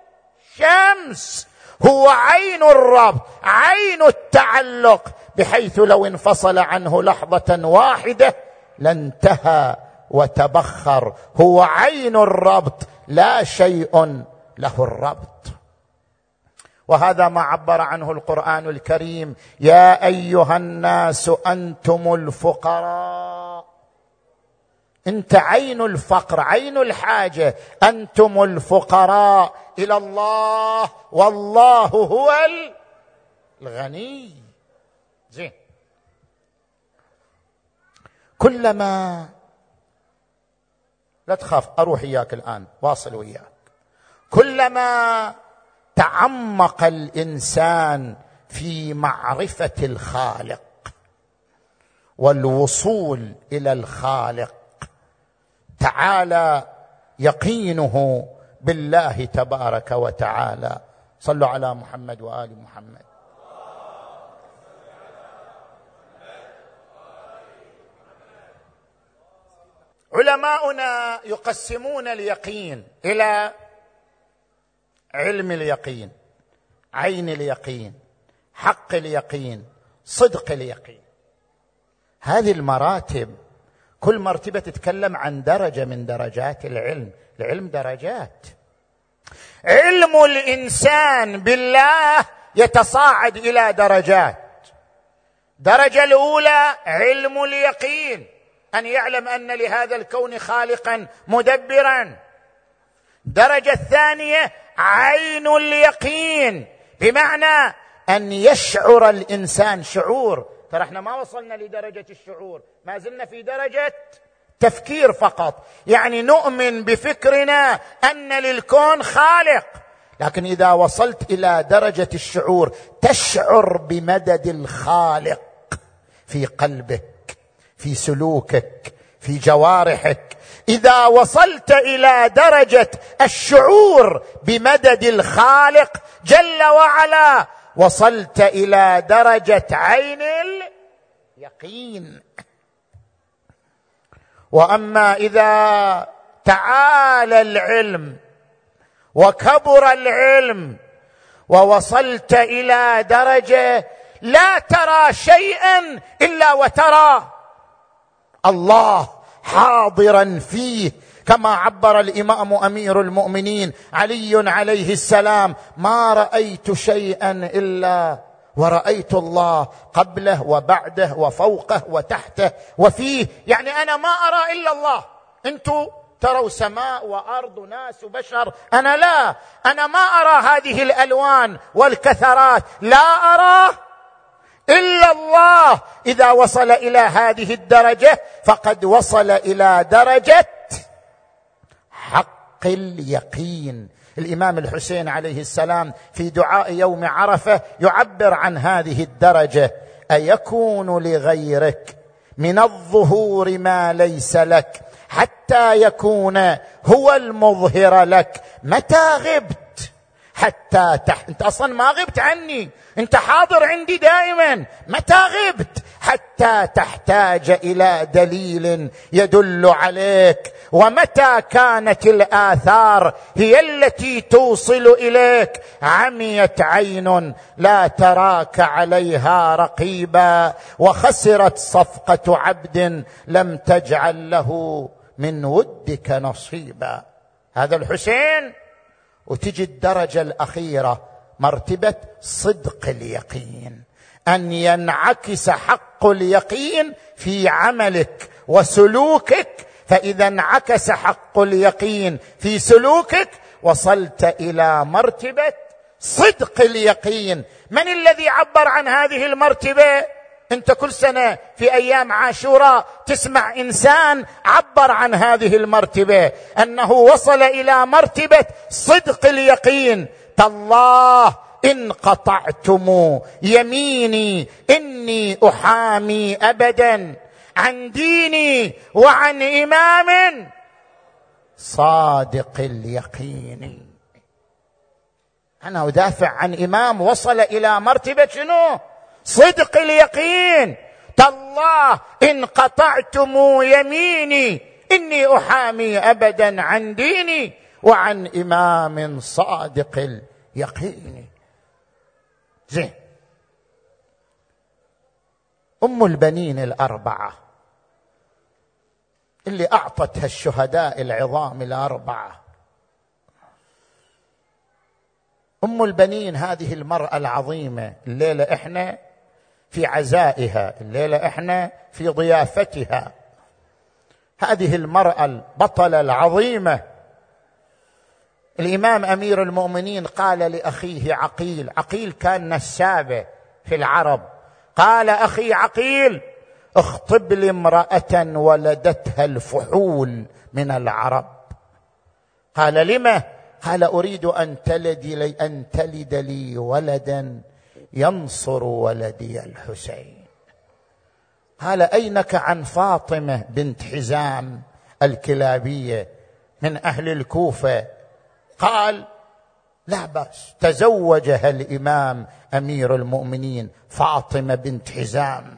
الشمس. هو عين الرب عين التعلق بحيث لو انفصل عنه لحظة واحدة لانتهى وتبخر. هو عين الربط لا شيء له الربط. وهذا ما عبر عنه القرآن الكريم يا أيها الناس أنتم الفقراء. انت عين الفقر عين الحاجة. أنتم الفقراء إلى الله والله هو الغني. زين. كلما لا تخاف أروح إياك الآن واصل وياك كلما تعمق الإنسان في معرفة الخالق والوصول إلى الخالق تعالى يقينه بالله تبارك وتعالى. صلوا على محمد وآل محمد. علماؤنا يقسمون اليقين إلى علم اليقين عين اليقين حق اليقين صدق اليقين. هذه المراتب كل مرتبة تتكلم عن درجة من درجات العلم. العلم درجات. علم الإنسان بالله يتصاعد إلى درجات. درجة الأولى علم اليقين. أن يعلم أن لهذا الكون خالقا مدبرا. الدرجه الثانية عين اليقين. بمعنى أن يشعر الإنسان شعور. ترى إحنا ما وصلنا لدرجة الشعور ما زلنا في درجة تفكير فقط. يعني نؤمن بفكرنا أن للكون خالق. لكن إذا وصلت إلى درجة الشعور تشعر بمدد الخالق في قلبك في سلوكك في جوارحك. إذا وصلت إلى درجة الشعور بمدد الخالق جل وعلا وصلت إلى درجة عين اليقين. وأما إذا تعالى العلم وكبر العلم ووصلت إلى درجة لا ترى شيئا إلا وترى الله حاضرا فيه كما عبر الإمام أمير المؤمنين علي عليه السلام ما رأيت شيئا إلا ورأيت الله قبله وبعده وفوقه وتحته وفيه. يعني أنا ما أرى إلا الله. أنتم تروا سماء وأرض وناس وبشر. أنا لا. أنا ما أرى هذه الألوان والكثرات. لا أرى إلا الله. إذا وصل إلى هذه الدرجة فقد وصل إلى درجة حق اليقين. الإمام الحسين عليه السلام في دعاء يوم عرفة يعبر عن هذه الدرجة. أيكون لغيرك من الظهور ما ليس لك حتى يكون هو المظهر لك. متى غبت؟ حتى تح... أنت أصلا ما غبت عني. أنت حاضر عندي دائما. متى غبت؟ حتى تحتاج إلى دليل يدل عليك. ومتى كانت الآثار هي التي توصل إليك؟ عميت عين لا تراك عليها رقيبا وخسرت صفقة عبد لم تجعل له من ودك نصيبا. هذا الحسين؟ وتجي الدرجة الأخيرة مرتبة صدق اليقين. أن ينعكس حق اليقين في عملك وسلوكك فإذا انعكس حق اليقين في سلوكك وصلت إلى مرتبة صدق اليقين. من الذي عبر عن هذه المرتبة؟ أنت كل سنة في أيام عاشوراء تسمع إنسان عبر عن هذه المرتبة أنه وصل إلى مرتبة صدق اليقين. تالله إن قطعتم يميني إني أحامي ابدا. عن ديني وعن إمام صادق اليقين. أنا أدافع عن إمام وصل إلى مرتبة شنو؟ صدق اليقين. تالله إن قطعتم يميني إني أحامي أبدا عن ديني وعن إمام صادق اليقين. زين. أم البنين الأربعة. اللي اعطتها الشهداء العظام الأربعة. أم البنين هذه المرأة العظيمة. الليلة إحنا في عزائها. الليلة إحنا في ضيافتها. هذه المرأة البطلة العظيمة. الإمام أمير المؤمنين قال لأخيه عقيل. عقيل كان نسابة في العرب. قال أخي عقيل اخطب لي امراه ولدتها الفحول من العرب. قال لم قال أريد أن تلد لي أن تلد لي ولدا ينصر ولدي الحسين. قال أينك عن فاطمة بنت حزام الكلابية من أهل الكوفة؟ قال لا بأس. تزوجها الإمام أمير المؤمنين فاطمة بنت حزام.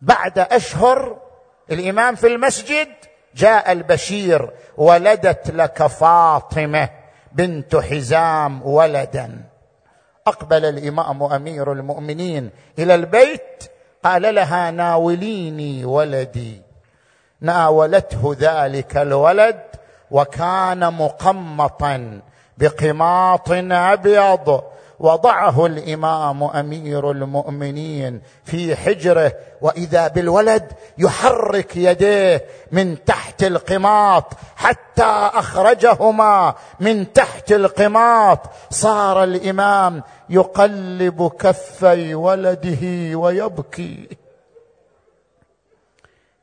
بعد أشهر الإمام في المسجد جاء البشير ولدت لك فاطمة بنت حزام ولدا. أقبل الإمام أمير المؤمنين إلى البيت قال لها ناوليني ولدي. ناولته ذلك الولد وكان مقمطا. بقماط أبيض. وضعه الإمام أمير المؤمنين في حجره وإذا بالولد يحرك يديه من تحت القماط حتى أخرجهما من تحت القماط. صار الإمام يقلب كفي ولده ويبكي.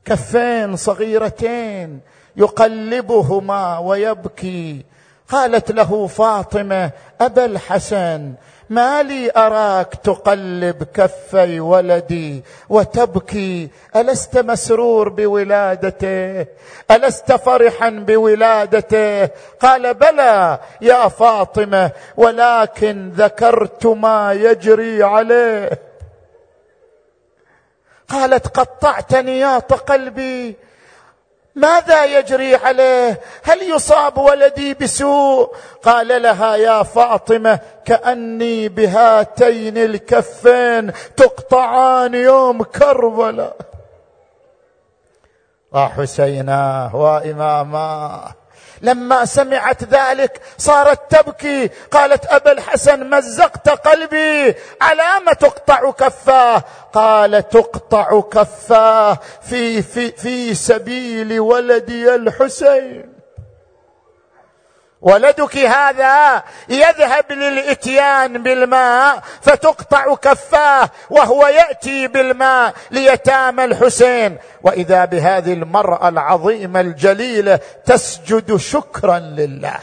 كفين صغيرتين يقلبهما ويبكي. قالت له فاطمة أبا الحسن ما لي أراك تقلب كفي ولدي وتبكي؟ ألست مسرور بولادته؟ ألست فرحا بولادته؟ قال بلى يا فاطمة ولكن ذكرت ما يجري عليه. قالت قطعت نياط قلبي ماذا يجري عليه؟ هل يصاب ولدي بسوء؟ قال لها يا فاطمة كأني بهاتين الكفين تقطعان يوم كربلاء. وحسيناه واماماه لما سمعت ذلك صارت تبكي. قالت أبا الحسن مزقت قلبي على ما تقطع كفاه. قال تقطع كفاه في في في سبيل ولدي الحسين. ولدك هذا يذهب للإتيان بالماء فتقطع كفاه وهو يأتي بالماء ليتامى الحسين. وإذا بهذه المرأة العظيمة الجليلة تسجد شكرا لله.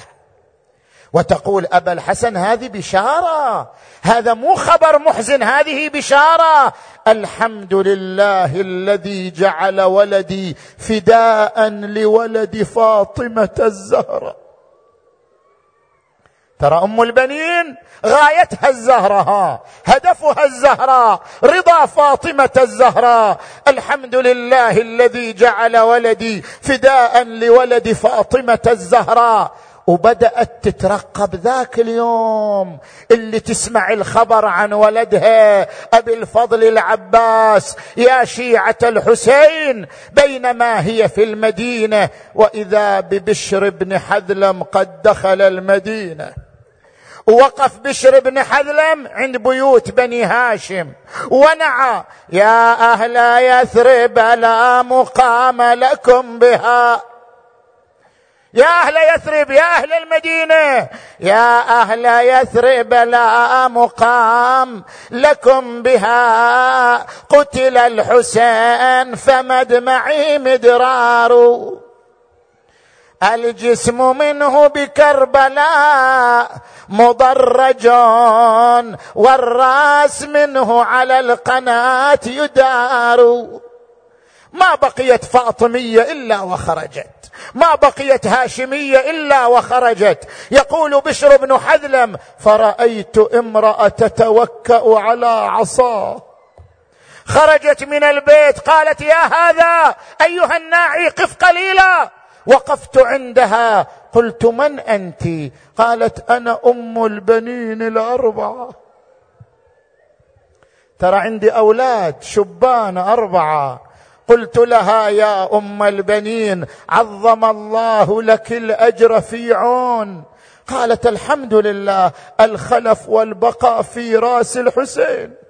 وتقول أبا الحسن هذه بشارة. هذا مو خبر محزن هذه بشارة. الحمد لله الذي جعل ولدي فداء لولد فاطمة الزهراء. ترى أم البنين غايتها الزهراء هدفها الزهراء رضا فاطمة الزهراء الحمد لله الذي جعل ولدي فداء لولد فاطمة الزهراء وبدأت تترقب ذاك اليوم. اللي تسمع الخبر عن ولدها أبي الفضل العباس يا شيعة الحسين بينما هي في المدينة وإذا ببشر بن حذلم قد دخل المدينة. وقف بشر بن حذلم عند بيوت بني هاشم. ونعى يا أهل يثرب لا مقام لكم بها. يا أهل يثرب يا أهل المدينة يا أهل يثرب لا مقام لكم بها. قتل الحسين فمدمعي مدرار. الجسم منه بكربلاء مضرج والرأس منه على القناة يدار. ما بقيت فاطمية إلا وخرجت. ما بقيت هاشمية إلا وخرجت. يقول بشر بن حذلم فرأيت امرأة تتوكأ على عصاه خرجت من البيت قالت يا هذا أيها الناعي قف قليلا. وقفت عندها. قلت من أنت؟ قالت أنا أم البنين الأربعة. ترى عندي أولاد شبان أربعة. قلت لها يا أم البنين عظم الله لك الأجر في عون. قالت الحمد لله الخلف والبقاء في راس الحسين.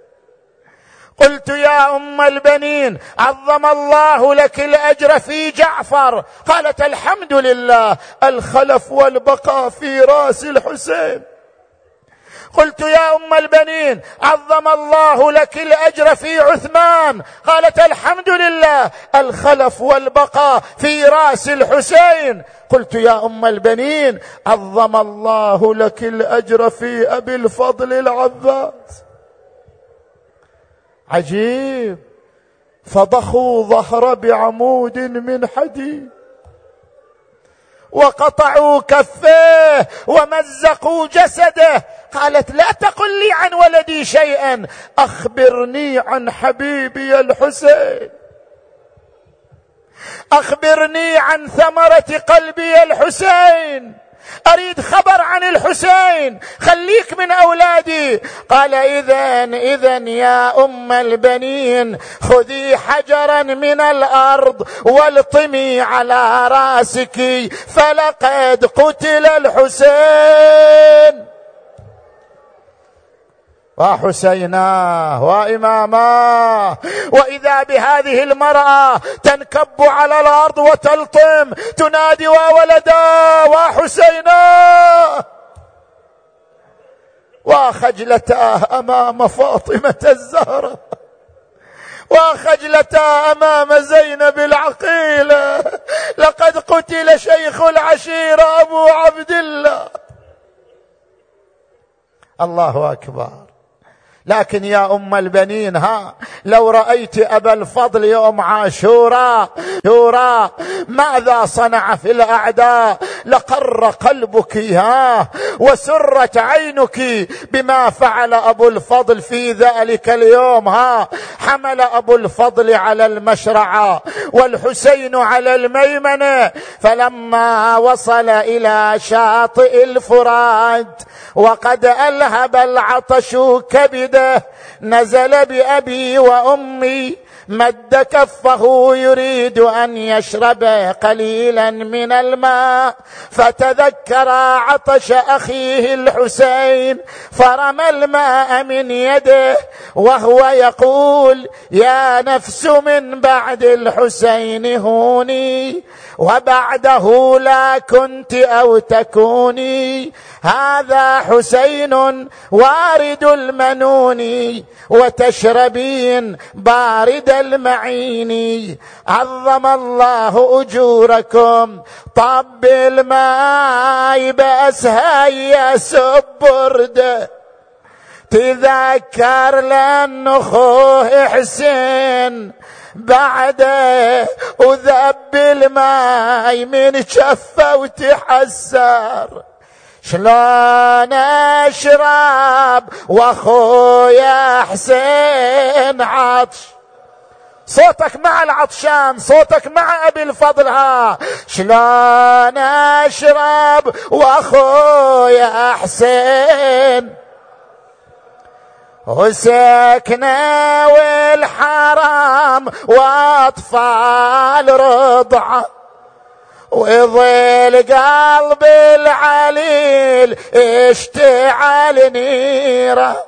قلت يا أم البنين عظم الله لك الأجر في جعفر. قالت الحمد لله الخلف والبقاء في راس الحسين. قلت يا أم البنين عظم الله لك الأجر في عثمان. قالت الحمد لله الخلف والبقاء في راس الحسين. قلت يا أم البنين عظم الله لك الأجر في أبي الفضل العباس. عجيب. فضخوا ظهر بعمود من حديد وقطعوا كفيه ومزقوا جسده. قالت لا تقل لي عن ولدي شيئا. أخبرني عن حبيبي الحسين. أخبرني عن ثمرة قلبي الحسين. أريد خبر عن الحسين خليك من أولادي. قال اذا اذا يا أم البنين خذي حجرا من الأرض والطمي على رأسك فلقد قتل الحسين. وحسيناه واماماه وإذا بهذه المرأة تنكب على الأرض وتلطم تنادي وولدا وحسيناه وخجلتاه أمام فاطمة الزهراء وخجلتا أمام زينب العقيلة. لقد قتل شيخ العشيره أبو عبد الله. الله أكبر. لكن يا أم البنين ها لو رأيت أبا الفضل يوم عاشوراء شورا ماذا صنع في الأعداء؟ لقر قلبك ها وسرت عينك بما فعل أبو الفضل في ذلك اليوم ها. حمل أبو الفضل على المشرعه والحسين على الميمنه فلما وصل إلى شاطئ الفرات وقد ألهب العطش كبده نزل بأبي وأمي مد كفه يريد أن يشرب قليلا من الماء فتذكر عطش أخيه الحسين فرمى الماء من يده وهو يقول يا نفس من بعد الحسين هوني وبعده لا كنت أو تكوني. هذا حسين وارد المنون وتشربين بارد المعين. عظم الله أجوركم. طب الماء باسها يا سبرده تذكر لأن أخوه حسين بعده وذب الماي من شفه وتحسر شلون أشرب واخويا حسين عطش؟ صوتك مع العطشان صوتك مع أبي الفضل. ها شلون أشرب واخويا حسين؟ وسكنة والحرام وأطفال رضعه ويظل قلب العليل اشتعل نيره.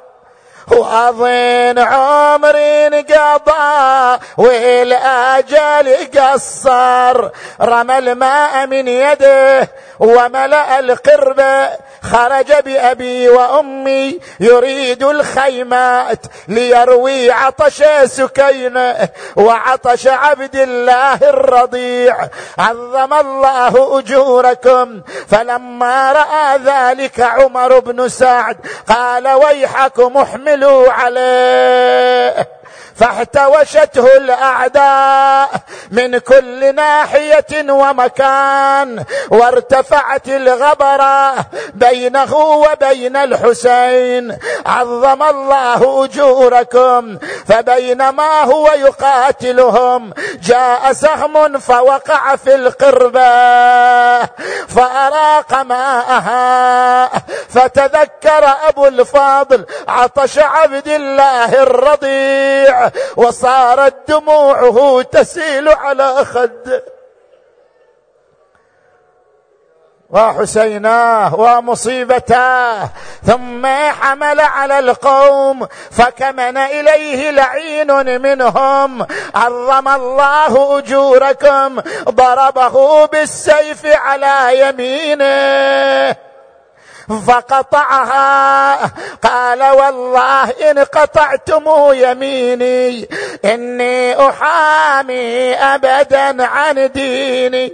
واظن عمري انقضى والأجل قصر. رمى الماء من يده وملأ القربه خرج بأبي وأمي يريد الخيمات ليروي عطش سكينه وعطش عبد الله الرضيع. عظم الله أجوركم. فلما رأى ذلك عمر بن سعد قال ويحكم احملوا عليه فاحتوشته الأعداء من كل ناحية ومكان وارتفعت الغبرة بينه وبين الحسين. عظم الله أجوركم فبينما هو يقاتلهم جاء سهم فوقع في القربه فأراق ماءها فتذكر أبو الفاضل عطش عبد الله الرضيع. وصارت دموعه تسيل على خده وحسيناه ومصيبتاه ثم حمل على القوم فكمن إليه لعين منهم. عظم الله أجوركم ضربه بالسيف على يمينه. فقطعها. قال والله إن قطعتم يميني إني أحامي أبدا عن ديني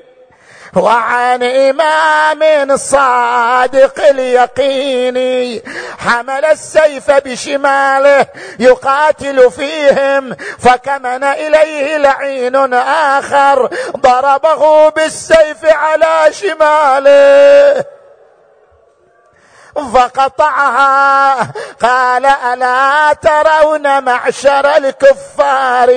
وعن إمام صادق اليقين. حمل السيف بشماله يقاتل فيهم فكمن إليه لعين آخر ضربه بالسيف على شماله. فقطعها. قال ألا ترون معشر الكفار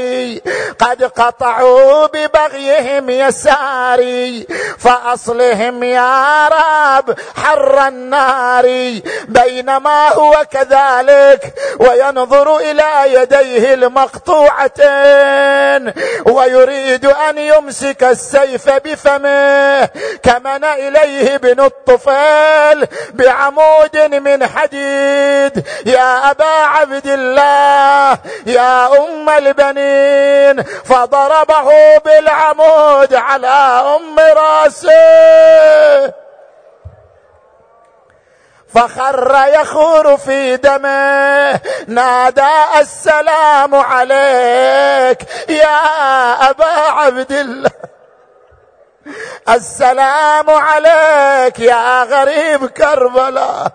قد قطعوا ببغيهم يساري؟ فأصلهم يا رب حر النار. بينما هو كذلك وينظر إلى يديه المقطوعتين ويريد أن يمسك السيف بفمه. كمن إليه ابن الطفيل بعمود عمود من حديد. يا أبا عبد الله يا أم البنين. فضربه بالعمود على أم راسه. فخر يخور في دمه. نادى السلام عليك يا أبا عبد الله. السلام عليك يا غريب كربلاء.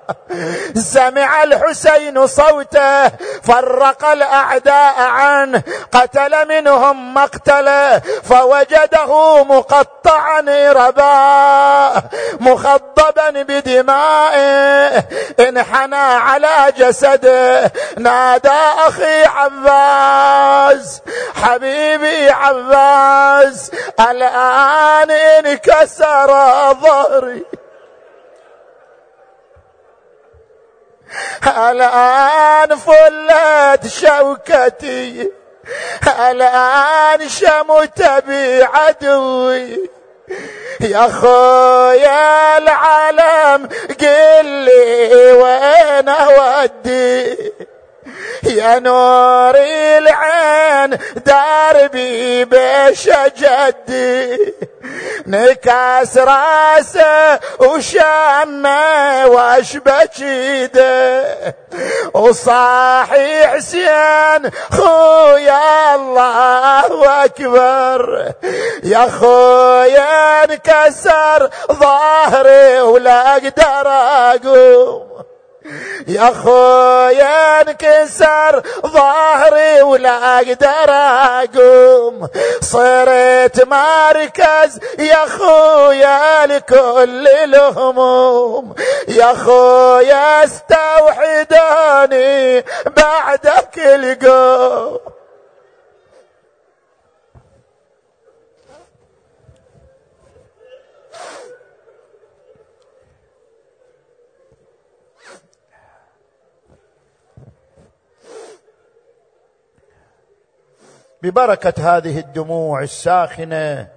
سمع الحسين صوته فرق الأعداء عنه قتل منهم مقتله فوجده مقطعا ربا مخضبا بدمائه انحنى على جسده نادى أخي عباس حبيبي عباس الآن انكسر ظهري. الآن فلت شوكتي. الآن شمت بي عدوي يا خويا العالم قل لي وين أودي؟ يا نور العين دربي بيش جدي نكاس راسه وشمه واشبك ايده وصاحي حسين خويا الله أكبر. يا خويا انكسر ظهري ولا أقدر أقوم. يا خويا انكسر ظهري ولا أقدر أقوم. صرت مركز يا خويا لكل الهموم. يا خويا استوحدوني بعدك القوم. ببركة هذه الدموع الساخنة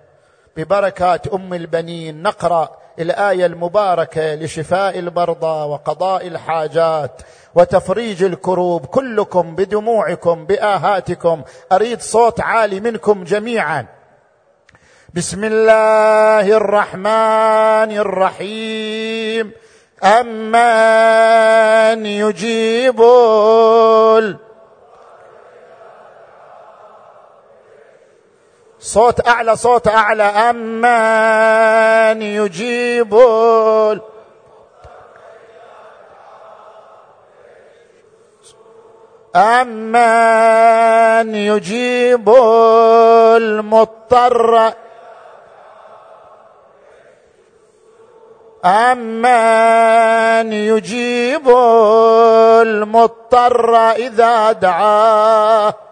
ببركات أم البنين نقرأ الآية المباركة لشفاء المرضى وقضاء الحاجات وتفريج الكروب كلكم بدموعكم بآهاتكم. أريد صوت عالي منكم جميعا. بسم الله الرحمن الرحيم. أمن يجيب صوت أعلى صوت أعلى أمن يجيب أمن يجيب المضطر. أمن يجيب المضطر إذا دعاه.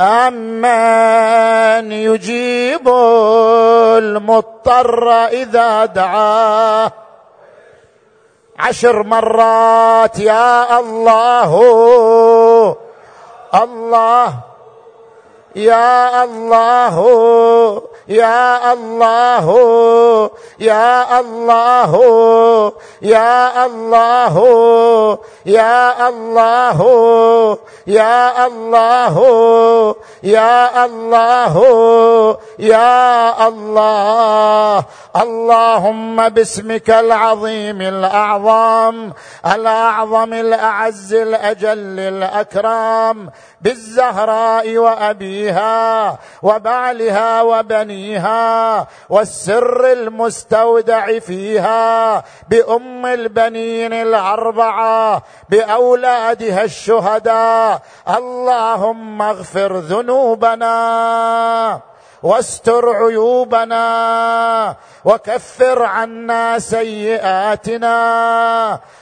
امن يجيب المضطر اذا دعاه. عشر مرات يا الله الله يا الله. يا الله يا الله يا الله يا الله يا الله يا الله يا الله. اللهم باسمك العظيم الأعظم الأعظم الأعز الأجل الأكرم بالزهراء وأبيها وبعلها وبنيها والسر المستودع فيها بأم البنين الأربعة بأولادها الشهداء. اللهم اغفر ذنوبنا واستر عيوبنا وكفر عنا سيئاتنا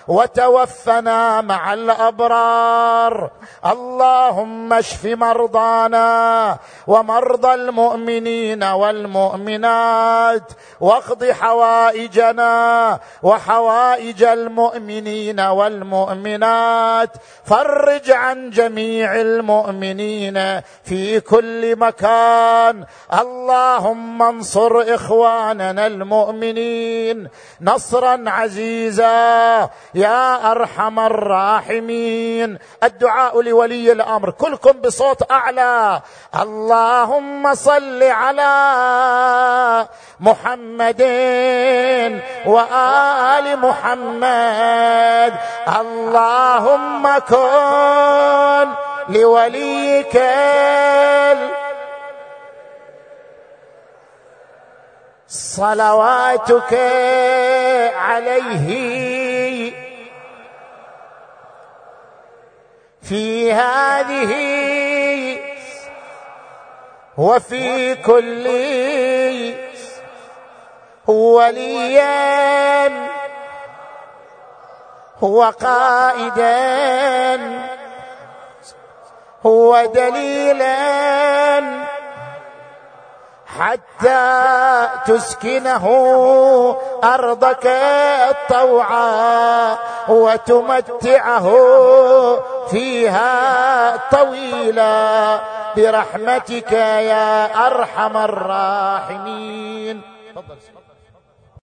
وتوفنا مع الأبرار. اللهم اشف مرضانا ومرضى المؤمنين والمؤمنات واقض حوائجنا وحوائج المؤمنين والمؤمنات. فرج عن جميع المؤمنين في كل مكان. اللهم انصر إخواننا المؤمنين نصرا عزيزا. يا أرحم الراحمين. الدعاء لولي الأمر. كلكم بصوت أعلى. اللهم صل على محمد وآل محمد. اللهم كن لوليك صلواتك عليه. في هذه وفي كل وليا هو قائدا هو دليلا حتى تسكنه أرضك طوعا وتمتعه فيها طويلا برحمتك يا أرحم الراحمين. تفضل.